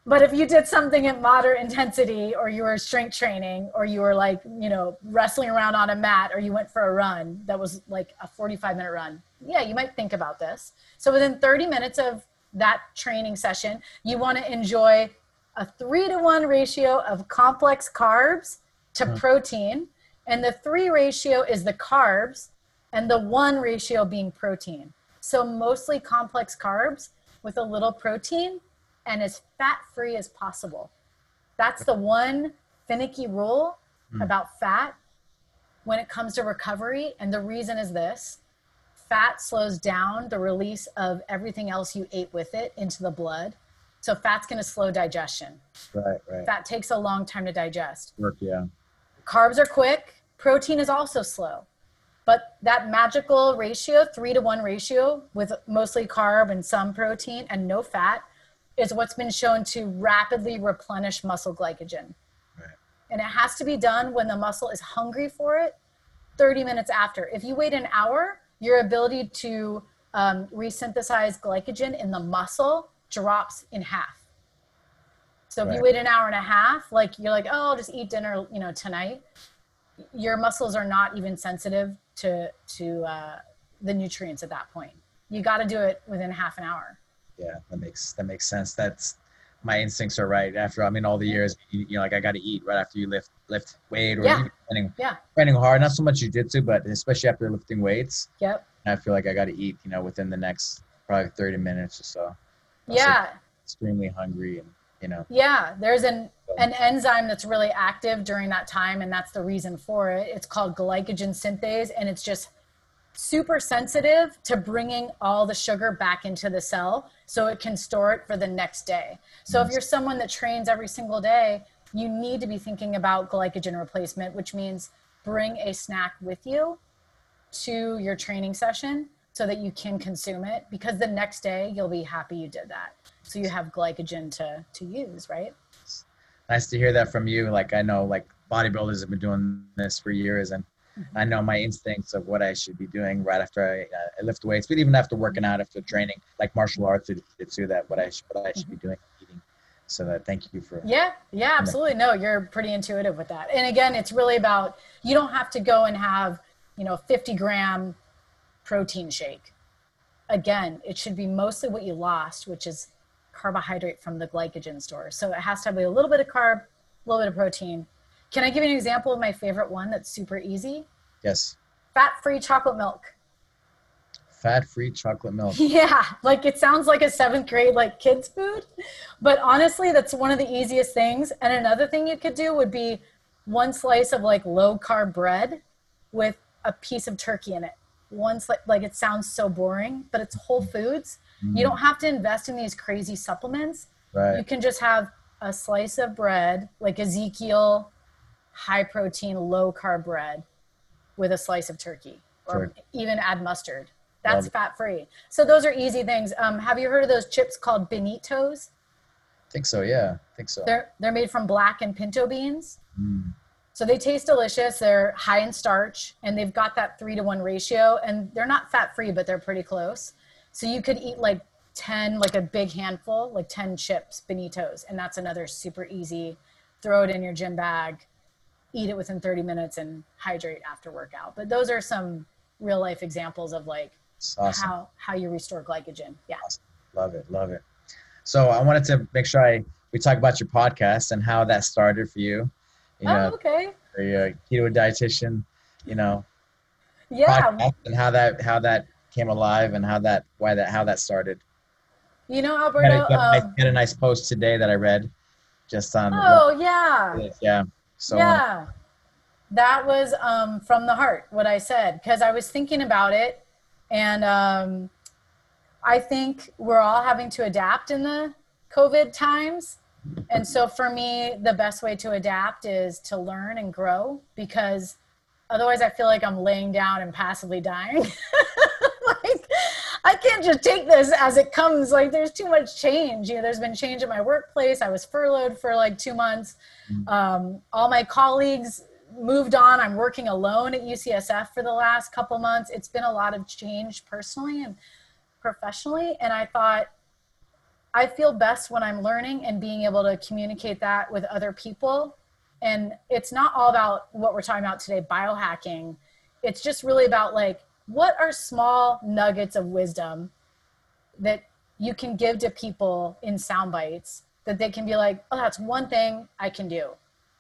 but if you did something at moderate intensity or you were strength training or you were like you know wrestling around on a mat or you went for a run that was like a 45 minute run yeah you might think about this so within 30 minutes of that training session you want to enjoy a three to one ratio of complex carbs to mm. protein and the three ratio is the carbs and the one ratio being protein so mostly complex carbs with a little protein and as fat free as possible. That's the one finicky rule mm. about fat when it comes to recovery. And the reason is this fat slows down the release of everything else you ate with it into the blood. So fat's going to slow digestion. Right, right. Fat takes a long time to digest. Work, yeah. Carbs are quick. Protein is also slow. But that magical ratio, three to one ratio with mostly carb and some protein and no fat, is what's been shown to rapidly replenish muscle glycogen. Right. And it has to be done when the muscle is hungry for it 30 minutes after. If you wait an hour, your ability to um, resynthesize glycogen in the muscle drops in half. So if right. you wait an hour and a half, like you're like, oh, I'll just eat dinner, you know, tonight. Your muscles are not even sensitive to to uh, the nutrients at that point. You got to do it within half an hour yeah that makes that makes sense. That's my instincts are right. After i mean all the years you, you know like i got to eat right after you lift lift weight or yeah. training, yeah. training hard. Not so much jiu-jitsu but especially after lifting weights. Yep. I feel like i got to eat you know within the next probably 30 minutes or so. Yeah. extremely hungry and you know. Yeah there's an an enzyme that's really active during that time and that's the reason for it. It's called glycogen synthase and it's just super sensitive to bringing all the sugar back into the cell so it can store it for the next day. So if you're someone that trains every single day, you need to be thinking about glycogen replacement, which means bring a snack with you to your training session so that you can consume it because the next day you'll be happy you did that. So you have glycogen to to use, right? Nice to hear that from you. Like I know like bodybuilders have been doing this for years and Mm-hmm. I know my instincts of what I should be doing right after I, uh, I lift weights, but even after working out, after training, like martial arts, it's that what I should, what I should be mm-hmm. doing, eating. So that thank you for. Yeah, yeah, absolutely. No, you're pretty intuitive with that. And again, it's really about you don't have to go and have you know 50 gram protein shake. Again, it should be mostly what you lost, which is carbohydrate from the glycogen store. So it has to have a little bit of carb, a little bit of protein, can I give you an example of my favorite one that's super easy? Yes. Fat free chocolate milk. Fat free chocolate milk. Yeah, like it sounds like a seventh grade like kids food, but honestly, that's one of the easiest things. And another thing you could do would be one slice of like low carb bread with a piece of turkey in it. One slice, like it sounds so boring, but it's whole foods. Mm. You don't have to invest in these crazy supplements. Right. You can just have a slice of bread, like Ezekiel high protein, low carb bread with a slice of turkey or sure. even add mustard. That's fat free. So those are easy things. Um, have you heard of those chips called Beanitos? I think so. Yeah, I think so. They're they're made from black and pinto beans. Mm. So they taste delicious. They're high in starch and they've got that three to one ratio. And they're not fat free, but they're pretty close. So you could eat like 10, like a big handful, like 10 chips, Beanitos. And that's another super easy, throw it in your gym bag eat it within 30 minutes and hydrate after workout. But those are some real life examples of like awesome. how how you restore glycogen. Yeah. Awesome. Love it. Love it. So I wanted to make sure I we talk about your podcast and how that started for you. You know, oh, okay. You're a keto dietitian, you know. Yeah. And how that how that came alive and how that why that how that started. You know, Alberto. a, got a Um, got a nice post today that I read, just on. oh yeah. yeah. So yeah. That was um, from the heart what i said because i was thinking about it and um, i think we're all having to adapt in the covid times and so for me the best way to adapt is to learn and grow because otherwise i feel like i'm laying down and passively dying i can't just take this as it comes like there's too much change you know there's been change in my workplace i was furloughed for like two months um, all my colleagues moved on. I'm working alone at UCSF for the last couple months. It's been a lot of change personally and professionally. And I thought, I feel best when I'm learning and being able to communicate that with other people. And it's not all about what we're talking about today, biohacking. It's just really about like, what are small nuggets of wisdom that you can give to people in sound bites that they can be like, oh, that's one thing I can do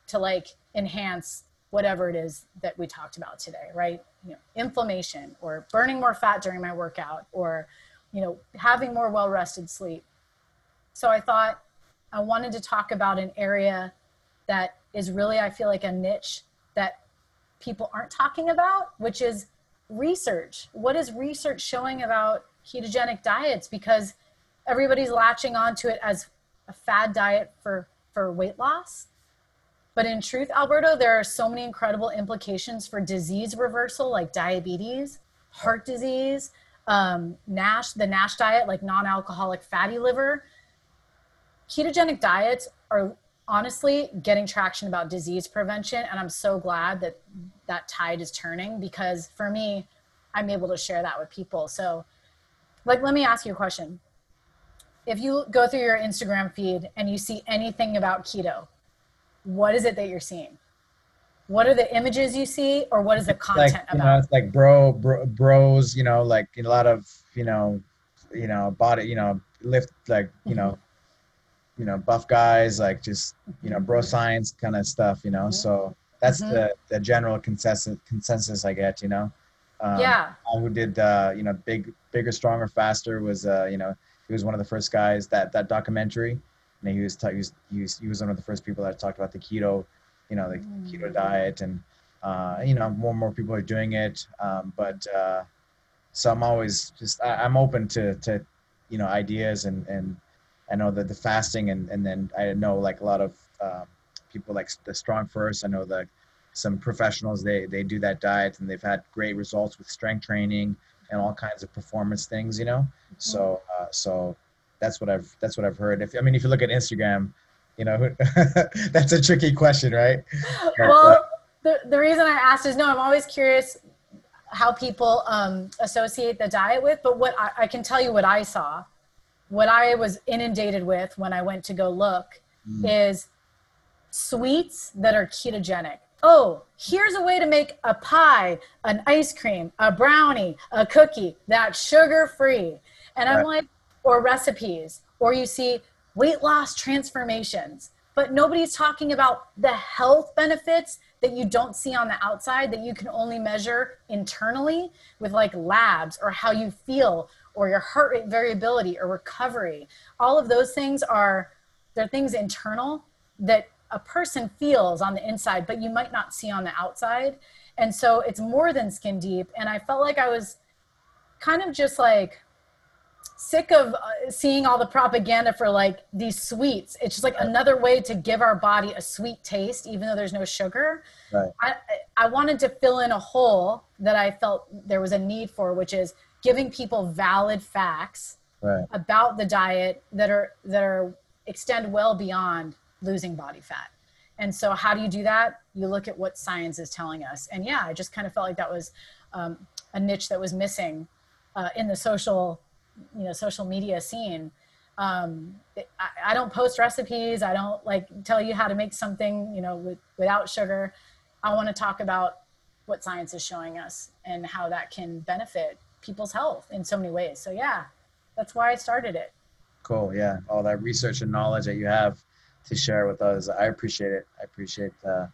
to like enhance whatever it is that we talked about today, right? You know, inflammation or burning more fat during my workout or, you know, having more well rested sleep. So I thought I wanted to talk about an area that is really, I feel like, a niche that people aren't talking about, which is research. What is research showing about ketogenic diets? Because everybody's latching onto it as a fad diet for, for weight loss but in truth, Alberto, there are so many incredible implications for disease reversal, like diabetes, heart disease, um, NASH, the NASH diet, like non alcoholic fatty liver. Ketogenic diets are honestly getting traction about disease prevention. And I'm so glad that that tide is turning because for me, I'm able to share that with people. So, like, let me ask you a question. If you go through your Instagram feed and you see anything about keto, what is it that you're seeing? What are the images you see, or what is the content like, about? know, it's like bro, bro, bros, you know, like a lot of, you know, you know, body, you know, lift, like, you mm-hmm. know, you know, buff guys, like just, you know, bro science kind of stuff, you know. So that's Mhm. the the general consensus consensus I get, you know. Um, yeah, Who did, uh, you know, big, bigger, stronger, faster was, uh, you know, he was one of the first guys that that documentary. And he was, he was he was he was one of the first people that talked about the keto, you know, the keto diet, and uh, you know, more and more people are doing it. Um, but uh, so I'm always just I, I'm open to to you know ideas and and I know that the fasting and and then I know like a lot of um, people like the Strong First. I know that some professionals they they do that diet and they've had great results with strength training and all kinds of performance things. You know, so uh, so that's what I've that's what I've heard. If I mean, if you look at Instagram, you know, that's a tricky question, right? Well, the, the reason I asked is no, I'm always curious how people um, associate the diet with, but what I, I can tell you what I saw, what I was inundated with when I went to go look Mm. is sweets that are ketogenic. Oh, here's a way to make a pie, an ice cream, a brownie, a cookie that's sugar free. And I'm like, or recipes, or you see weight loss transformations, but nobody's talking about the health benefits that you don't see on the outside that you can only measure internally with like labs or how you feel or your heart rate variability or recovery. All of those things are they're things internal that a person feels on the inside, but you might not see on the outside. And so it's more than skin deep. And I felt like I was kind of just like sick of uh, seeing all the propaganda for like these sweets. It's just like another way to give our body a sweet taste, even though there's no sugar. Right. I, I wanted to fill in a hole that I felt there was a need for, which is giving people valid facts Right. about the diet that are that are extend well beyond losing body fat. And so, how do you do that? You look at what science is telling us. And yeah, I just kind of felt like that was um, a niche that was missing uh, in the social, you know, social media scene. Um, I, I don't post recipes. I don't like tell you how to make something, you know, with, without sugar. I want to talk about what science is showing us and how that can benefit people's health in so many ways. So yeah, that's why I started it. Cool. Yeah. All that research and knowledge that you have to share with us. I appreciate it. I appreciate uh,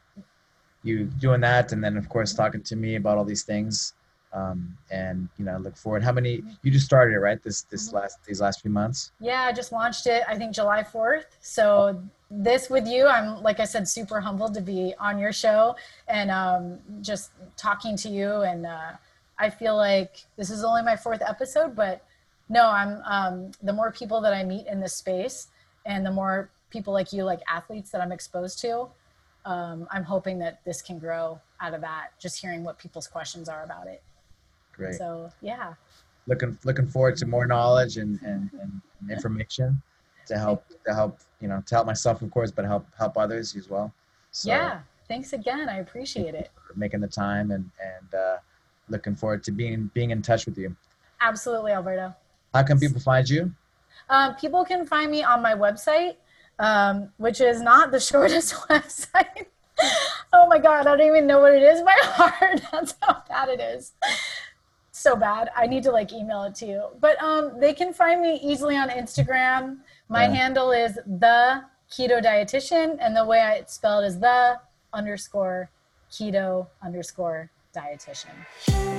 you doing that. And then, of course, talking to me about all these things. Um, and you know, look forward. How many? You just started it, right? This this Mm-hmm. last these last few months. Yeah, I just launched it, I think July 4th. So, this with you, I'm, like I said, super humbled to be on your show and um, just talking to you. And uh, I feel like this is only my fourth episode, but no, I'm um, the more people that I meet in this space and the more people like you, like athletes that I'm exposed to, um, I'm hoping that this can grow out of that, just hearing what people's questions are about it. Great. So, yeah. looking looking forward to more knowledge and, and, and information to help to help you know to help myself of course but help help others as well so yeah. Thanks again. I appreciate it. making the time and and uh, looking forward to being being in touch with you Absolutely, Alberto. how can people find you Um, people can find me on my website, um, which is not the shortest website. oh my God, I don't even know what it is by heart. That's how bad it is. So bad. I need to like email it to you. But um, they can find me easily on Instagram. My Yeah. handle is the keto dietitian, and the way I it's spelled is the underscore keto underscore dietitian.